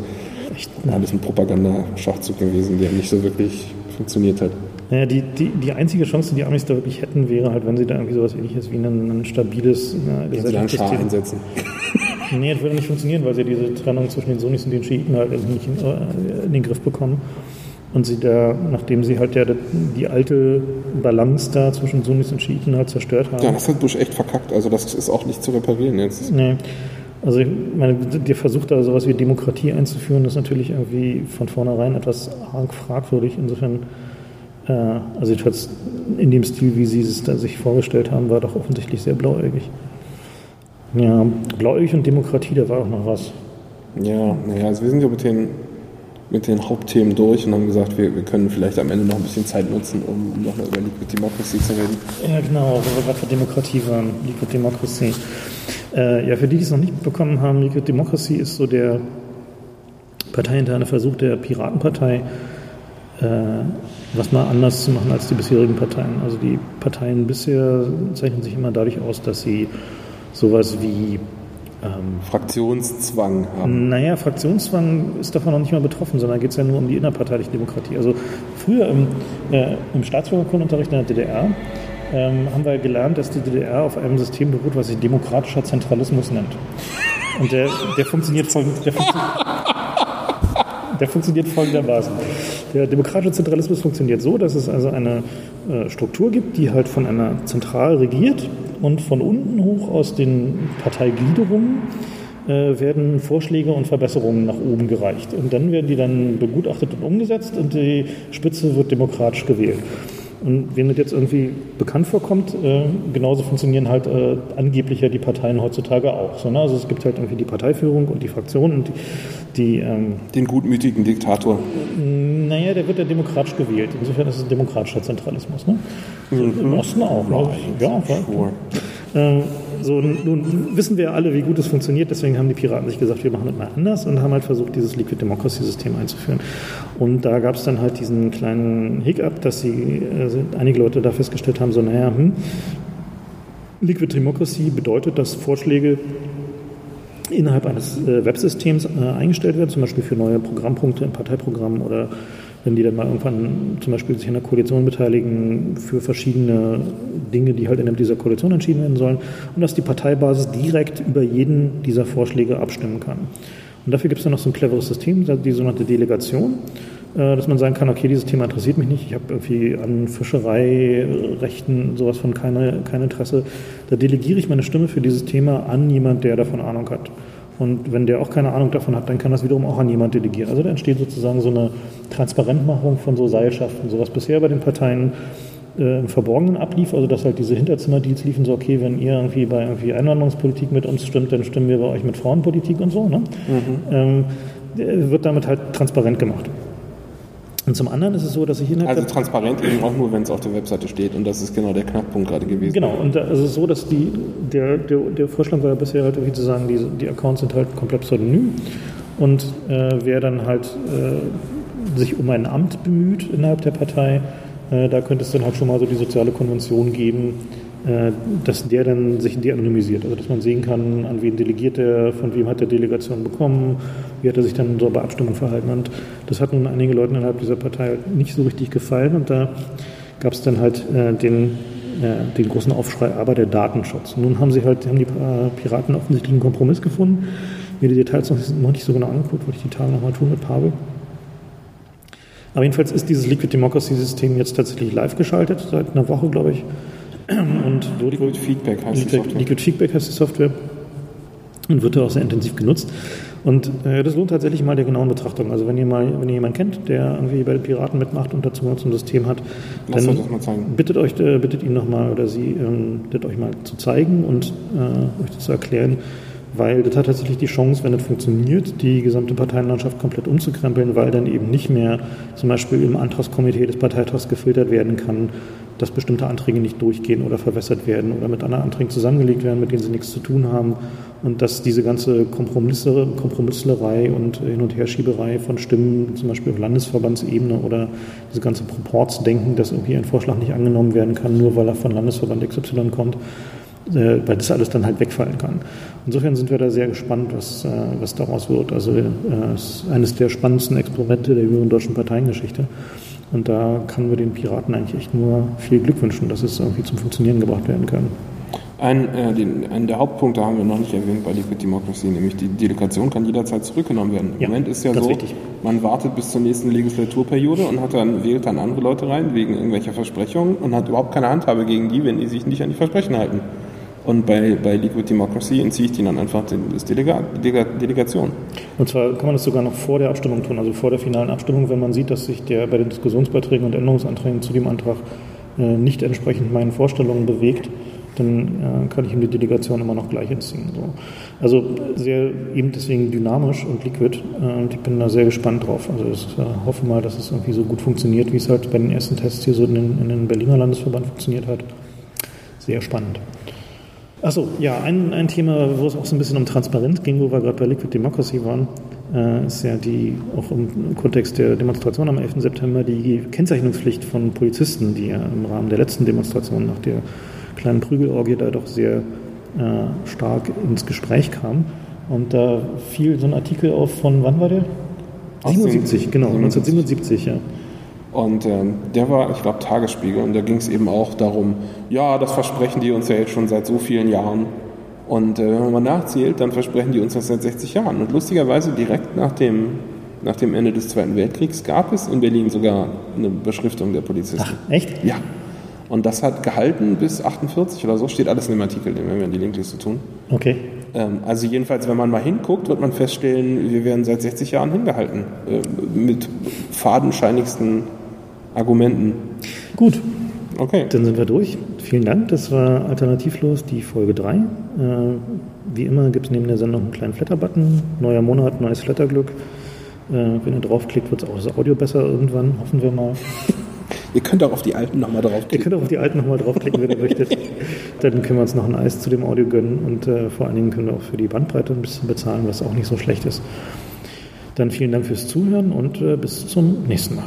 Echt, alles ein Propagandaschachzug gewesen, der nicht so wirklich funktioniert hat. Naja, die, die, die einzige Chance, die die Amis da wirklich hätten, wäre halt, wenn sie da irgendwie sowas ähnliches wie ein, ein stabiles Schar Gesellschaftssystem- einsetzen. <laughs> Nee, das würde nicht funktionieren, weil sie diese Trennung zwischen den Sunnis und den Schiiten halt irgendwie nicht in, äh, in den Griff bekommen. Und sie da, nachdem sie halt ja die- die alte Balance da zwischen Sunnis und Schiiten halt zerstört haben. Ja, das hat Bush echt verkackt. Also das ist auch nicht zu reparieren jetzt. Nee. Also ich meine, der Versuch da sowas wie Demokratie einzuführen, ist natürlich irgendwie von vornherein etwas arg fragwürdig. Insofern, äh, also jedenfalls in dem Stil, wie sie es da sich vorgestellt haben, war doch offensichtlich sehr blauäugig. Ja, blauäugig und Demokratie, da war auch noch was. Ja, naja, also wir sind ja mit den, mit den Hauptthemen durch und haben gesagt, wir, wir können vielleicht am Ende noch ein bisschen Zeit nutzen, um nochmal über Liquid Democracy zu reden. Ja, genau, wo wir gerade für Demokratie waren, Liquid Democracy. Äh, ja, für die, die es noch nicht bekommen haben, Liquid Democracy ist so der parteiinterne Versuch der Piratenpartei, äh, was mal anders zu machen als die bisherigen Parteien. Also die Parteien bisher zeichnen sich immer dadurch aus, dass sie sowas wie ähm, Fraktionszwang haben. naja, Fraktionszwang ist davon noch nicht mal betroffen, sondern geht es ja nur um die innerparteiliche Demokratie. Also früher im, äh, im Staatsbürgerkundenunterricht in der DDR ähm, haben wir gelernt, dass die DDR auf einem System beruht, was sich demokratischer Zentralismus nennt. Und der, der funktioniert folgend, der, funktio der funktioniert folgendermaßen. Der demokratische Zentralismus funktioniert so, dass es also eine äh, Struktur gibt, die halt von einer Zentral regiert und von unten hoch aus den Parteigliederungen äh, werden Vorschläge und Verbesserungen nach oben gereicht. Und dann werden die dann begutachtet und umgesetzt und die Spitze wird demokratisch gewählt. Und wem das jetzt irgendwie bekannt vorkommt, äh, genauso funktionieren halt äh, angeblich ja die Parteien heutzutage auch. So, ne? Also es gibt halt irgendwie die Parteiführung und die Fraktionen und die, die ähm, Den gutmütigen Diktator. naja, der wird ja demokratisch gewählt. Insofern ist es ein demokratischer Zentralismus. Ne? Im Osten auch. Ne? Ja, ja. Sure. Ähm, so, nun wissen wir alle, wie gut es funktioniert, deswegen haben die Piraten sich gesagt, wir machen das mal anders und haben halt versucht, dieses Liquid Democracy System einzuführen. Und da gab es dann halt diesen kleinen Hiccup, dass sie, also einige Leute da festgestellt haben, so, naja, hm, Liquid Democracy bedeutet, dass Vorschläge innerhalb eines äh, Websystems äh, eingestellt werden, zum Beispiel für neue Programmpunkte im Parteiprogramm oder wenn die dann mal irgendwann zum Beispiel sich an der Koalition beteiligen für verschiedene Dinge, die halt in dieser Koalition entschieden werden sollen und dass die Parteibasis direkt über jeden dieser Vorschläge abstimmen kann. Und dafür gibt es dann noch so ein cleveres System, die sogenannte Delegation, äh, dass man sagen kann, okay, dieses Thema interessiert mich nicht, ich habe irgendwie an Fischereirechten sowas von keine, kein Interesse. Da delegiere ich meine Stimme für dieses Thema an jemand, der davon Ahnung hat. Und wenn der auch keine Ahnung davon hat, dann kann das wiederum auch an jemand delegieren. Also da entsteht sozusagen so eine Transparentmachung von so Seilschaften, so was bisher bei den Parteien äh, im Verborgenen ablief, also dass halt diese Hinterzimmerdeals liefen, so okay, wenn ihr irgendwie bei irgendwie Einwanderungspolitik mit uns stimmt, dann stimmen wir bei euch mit Frauenpolitik und so. Ne? Ähm, wird damit halt transparent gemacht. Und zum anderen ist es so, dass ich innerhalb Also transparent eben auch nur, wenn es auf der Webseite steht. Und das ist genau der Knackpunkt gerade gewesen. Genau, und da ist es so, dass die, der, der, der Vorschlag war ja bisher halt irgendwie zu sagen, die, die Accounts sind halt komplett pseudonym. Und äh, wer dann halt äh, sich um ein Amt bemüht innerhalb der Partei, äh, da könnte es dann halt schon mal so die soziale Konvention geben, dass der dann sich de-anonymisiert. Also dass man sehen kann, an wen delegiert er, von wem hat er Delegation bekommen, wie hat er sich dann so bei Abstimmung verhalten. Und das hat nun einigen Leuten innerhalb dieser Partei nicht so richtig gefallen. Und da gab es dann halt äh, den, äh, den großen Aufschrei, aber der Datenschutz. Und nun haben sie halt, haben die äh, Piraten offensichtlich einen Kompromiss gefunden. Mir die Details noch, noch nicht so genau angeguckt, wollte ich die Tage nochmal tun mit Pavel. Aber jedenfalls ist dieses Liquid Democracy System jetzt tatsächlich live geschaltet, seit einer Woche, glaube ich. Und Liquid Feedback heißt die Liquid, Software. Liquid Feedback heißt die Software und wird da auch sehr intensiv genutzt. Und äh, das lohnt tatsächlich mal der genauen Betrachtung. Also wenn ihr mal, wenn ihr jemanden kennt, der irgendwie bei den Piraten mitmacht und dazu so ein System hat, Lass dann mal bittet euch, äh, bittet ihn nochmal oder sie, ähm, bittet euch mal zu zeigen und äh, euch das zu erklären, weil das hat tatsächlich die Chance, wenn das funktioniert, die gesamte Parteienlandschaft komplett umzukrempeln, weil dann eben nicht mehr zum Beispiel im Antragskomitee des Parteitags gefiltert werden kann, dass bestimmte Anträge nicht durchgehen oder verwässert werden oder mit anderen Anträgen zusammengelegt werden, mit denen sie nichts zu tun haben. Und dass diese ganze Kompromisse, Kompromisslerei und Hin- und Herschieberei von Stimmen, zum Beispiel auf Landesverbandsebene oder diese ganze Proportsdenken, dass irgendwie ein Vorschlag nicht angenommen werden kann, nur weil er von Landesverband XY kommt, weil das alles dann halt wegfallen kann. Insofern sind wir da sehr gespannt, was, äh, was daraus wird. Also äh, es ist eines der spannendsten Experimente der jüngeren deutschen Parteiengeschichte. Und da können wir den Piraten eigentlich echt nur viel Glück wünschen, dass es irgendwie zum Funktionieren gebracht werden kann. Ein, äh, den, einen der Hauptpunkte haben wir noch nicht erwähnt bei Liquid Democracy, nämlich die Delegation kann jederzeit zurückgenommen werden. Im Ja, Moment ist ja so, wichtig. man wartet bis zur nächsten Legislaturperiode und hat dann, wählt dann andere Leute rein wegen irgendwelcher Versprechungen und hat überhaupt keine Handhabe gegen die, wenn die sich nicht an die Versprechen halten. Und bei, bei Liquid Democracy entziehe ich die dann einfach den- Delega, Delega, Delegation. Und zwar kann man das sogar noch vor der Abstimmung tun, also vor der finalen Abstimmung, wenn man sieht, dass sich der bei den Diskussionsbeiträgen und Änderungsanträgen zu dem Antrag äh, nicht entsprechend meinen Vorstellungen bewegt, dann äh, kann ich ihm die Delegation immer noch gleich entziehen. So. Also sehr eben deswegen dynamisch und liquid äh, und ich bin da sehr gespannt drauf. Also ich äh, hoffe mal, dass es irgendwie so gut funktioniert, wie es halt bei den ersten Tests hier so in in den Berliner Landesverband funktioniert hat. Sehr spannend. Achso, ja, ein, ein Thema, wo es auch so ein bisschen um Transparenz ging, wo wir gerade bei Liquid Democracy waren, äh, ist ja die, auch im Kontext der Demonstration am 11. September, die Kennzeichnungspflicht von Polizisten, die ja im Rahmen der letzten Demonstration nach der kleinen Prügelorgie da doch sehr äh, stark ins Gespräch kam. Und da fiel so ein Artikel auf von, wann war der? 77, genau, 1977, ja. Und ähm, der war, ich glaube, Tagesspiegel. Und da ging es eben auch darum, ja, das versprechen die uns ja jetzt schon seit so vielen Jahren. Und äh, wenn man mal nachzählt, dann versprechen die uns das seit 60 Jahren. Und lustigerweise direkt nach dem, nach dem Ende des Zweiten Weltkriegs gab es in Berlin sogar eine Beschriftung der Polizisten. Echt? Ja. Und das hat gehalten bis 48 oder so, steht alles in dem Artikel, den werden wir in die Linkliste tun. Okay. Ähm, also jedenfalls, wenn man mal hinguckt, wird man feststellen, wir werden seit 60 Jahren hingehalten. Äh, mit fadenscheinigsten Argumenten. Gut, Okay. Dann sind wir durch. Vielen Dank. Das war Alternativlos, die Folge 3. Äh, wie immer gibt es neben der Sendung einen kleinen Flatter-Button. Neuer Monat, neues Flatterglück. Äh, wenn ihr draufklickt, wird auch das Audio besser irgendwann, hoffen wir mal. <laughs> Ihr könnt auch auf die alten nochmal Ihr draufklicken. könnt auch auf die alten nochmal draufklicken, wenn ihr möchtet. <laughs> Dann können wir uns noch ein Eis zu dem Audio gönnen und äh, vor allen Dingen können wir auch für die Bandbreite ein bisschen bezahlen, was auch nicht so schlecht ist. Dann vielen Dank fürs Zuhören und äh, bis zum nächsten Mal.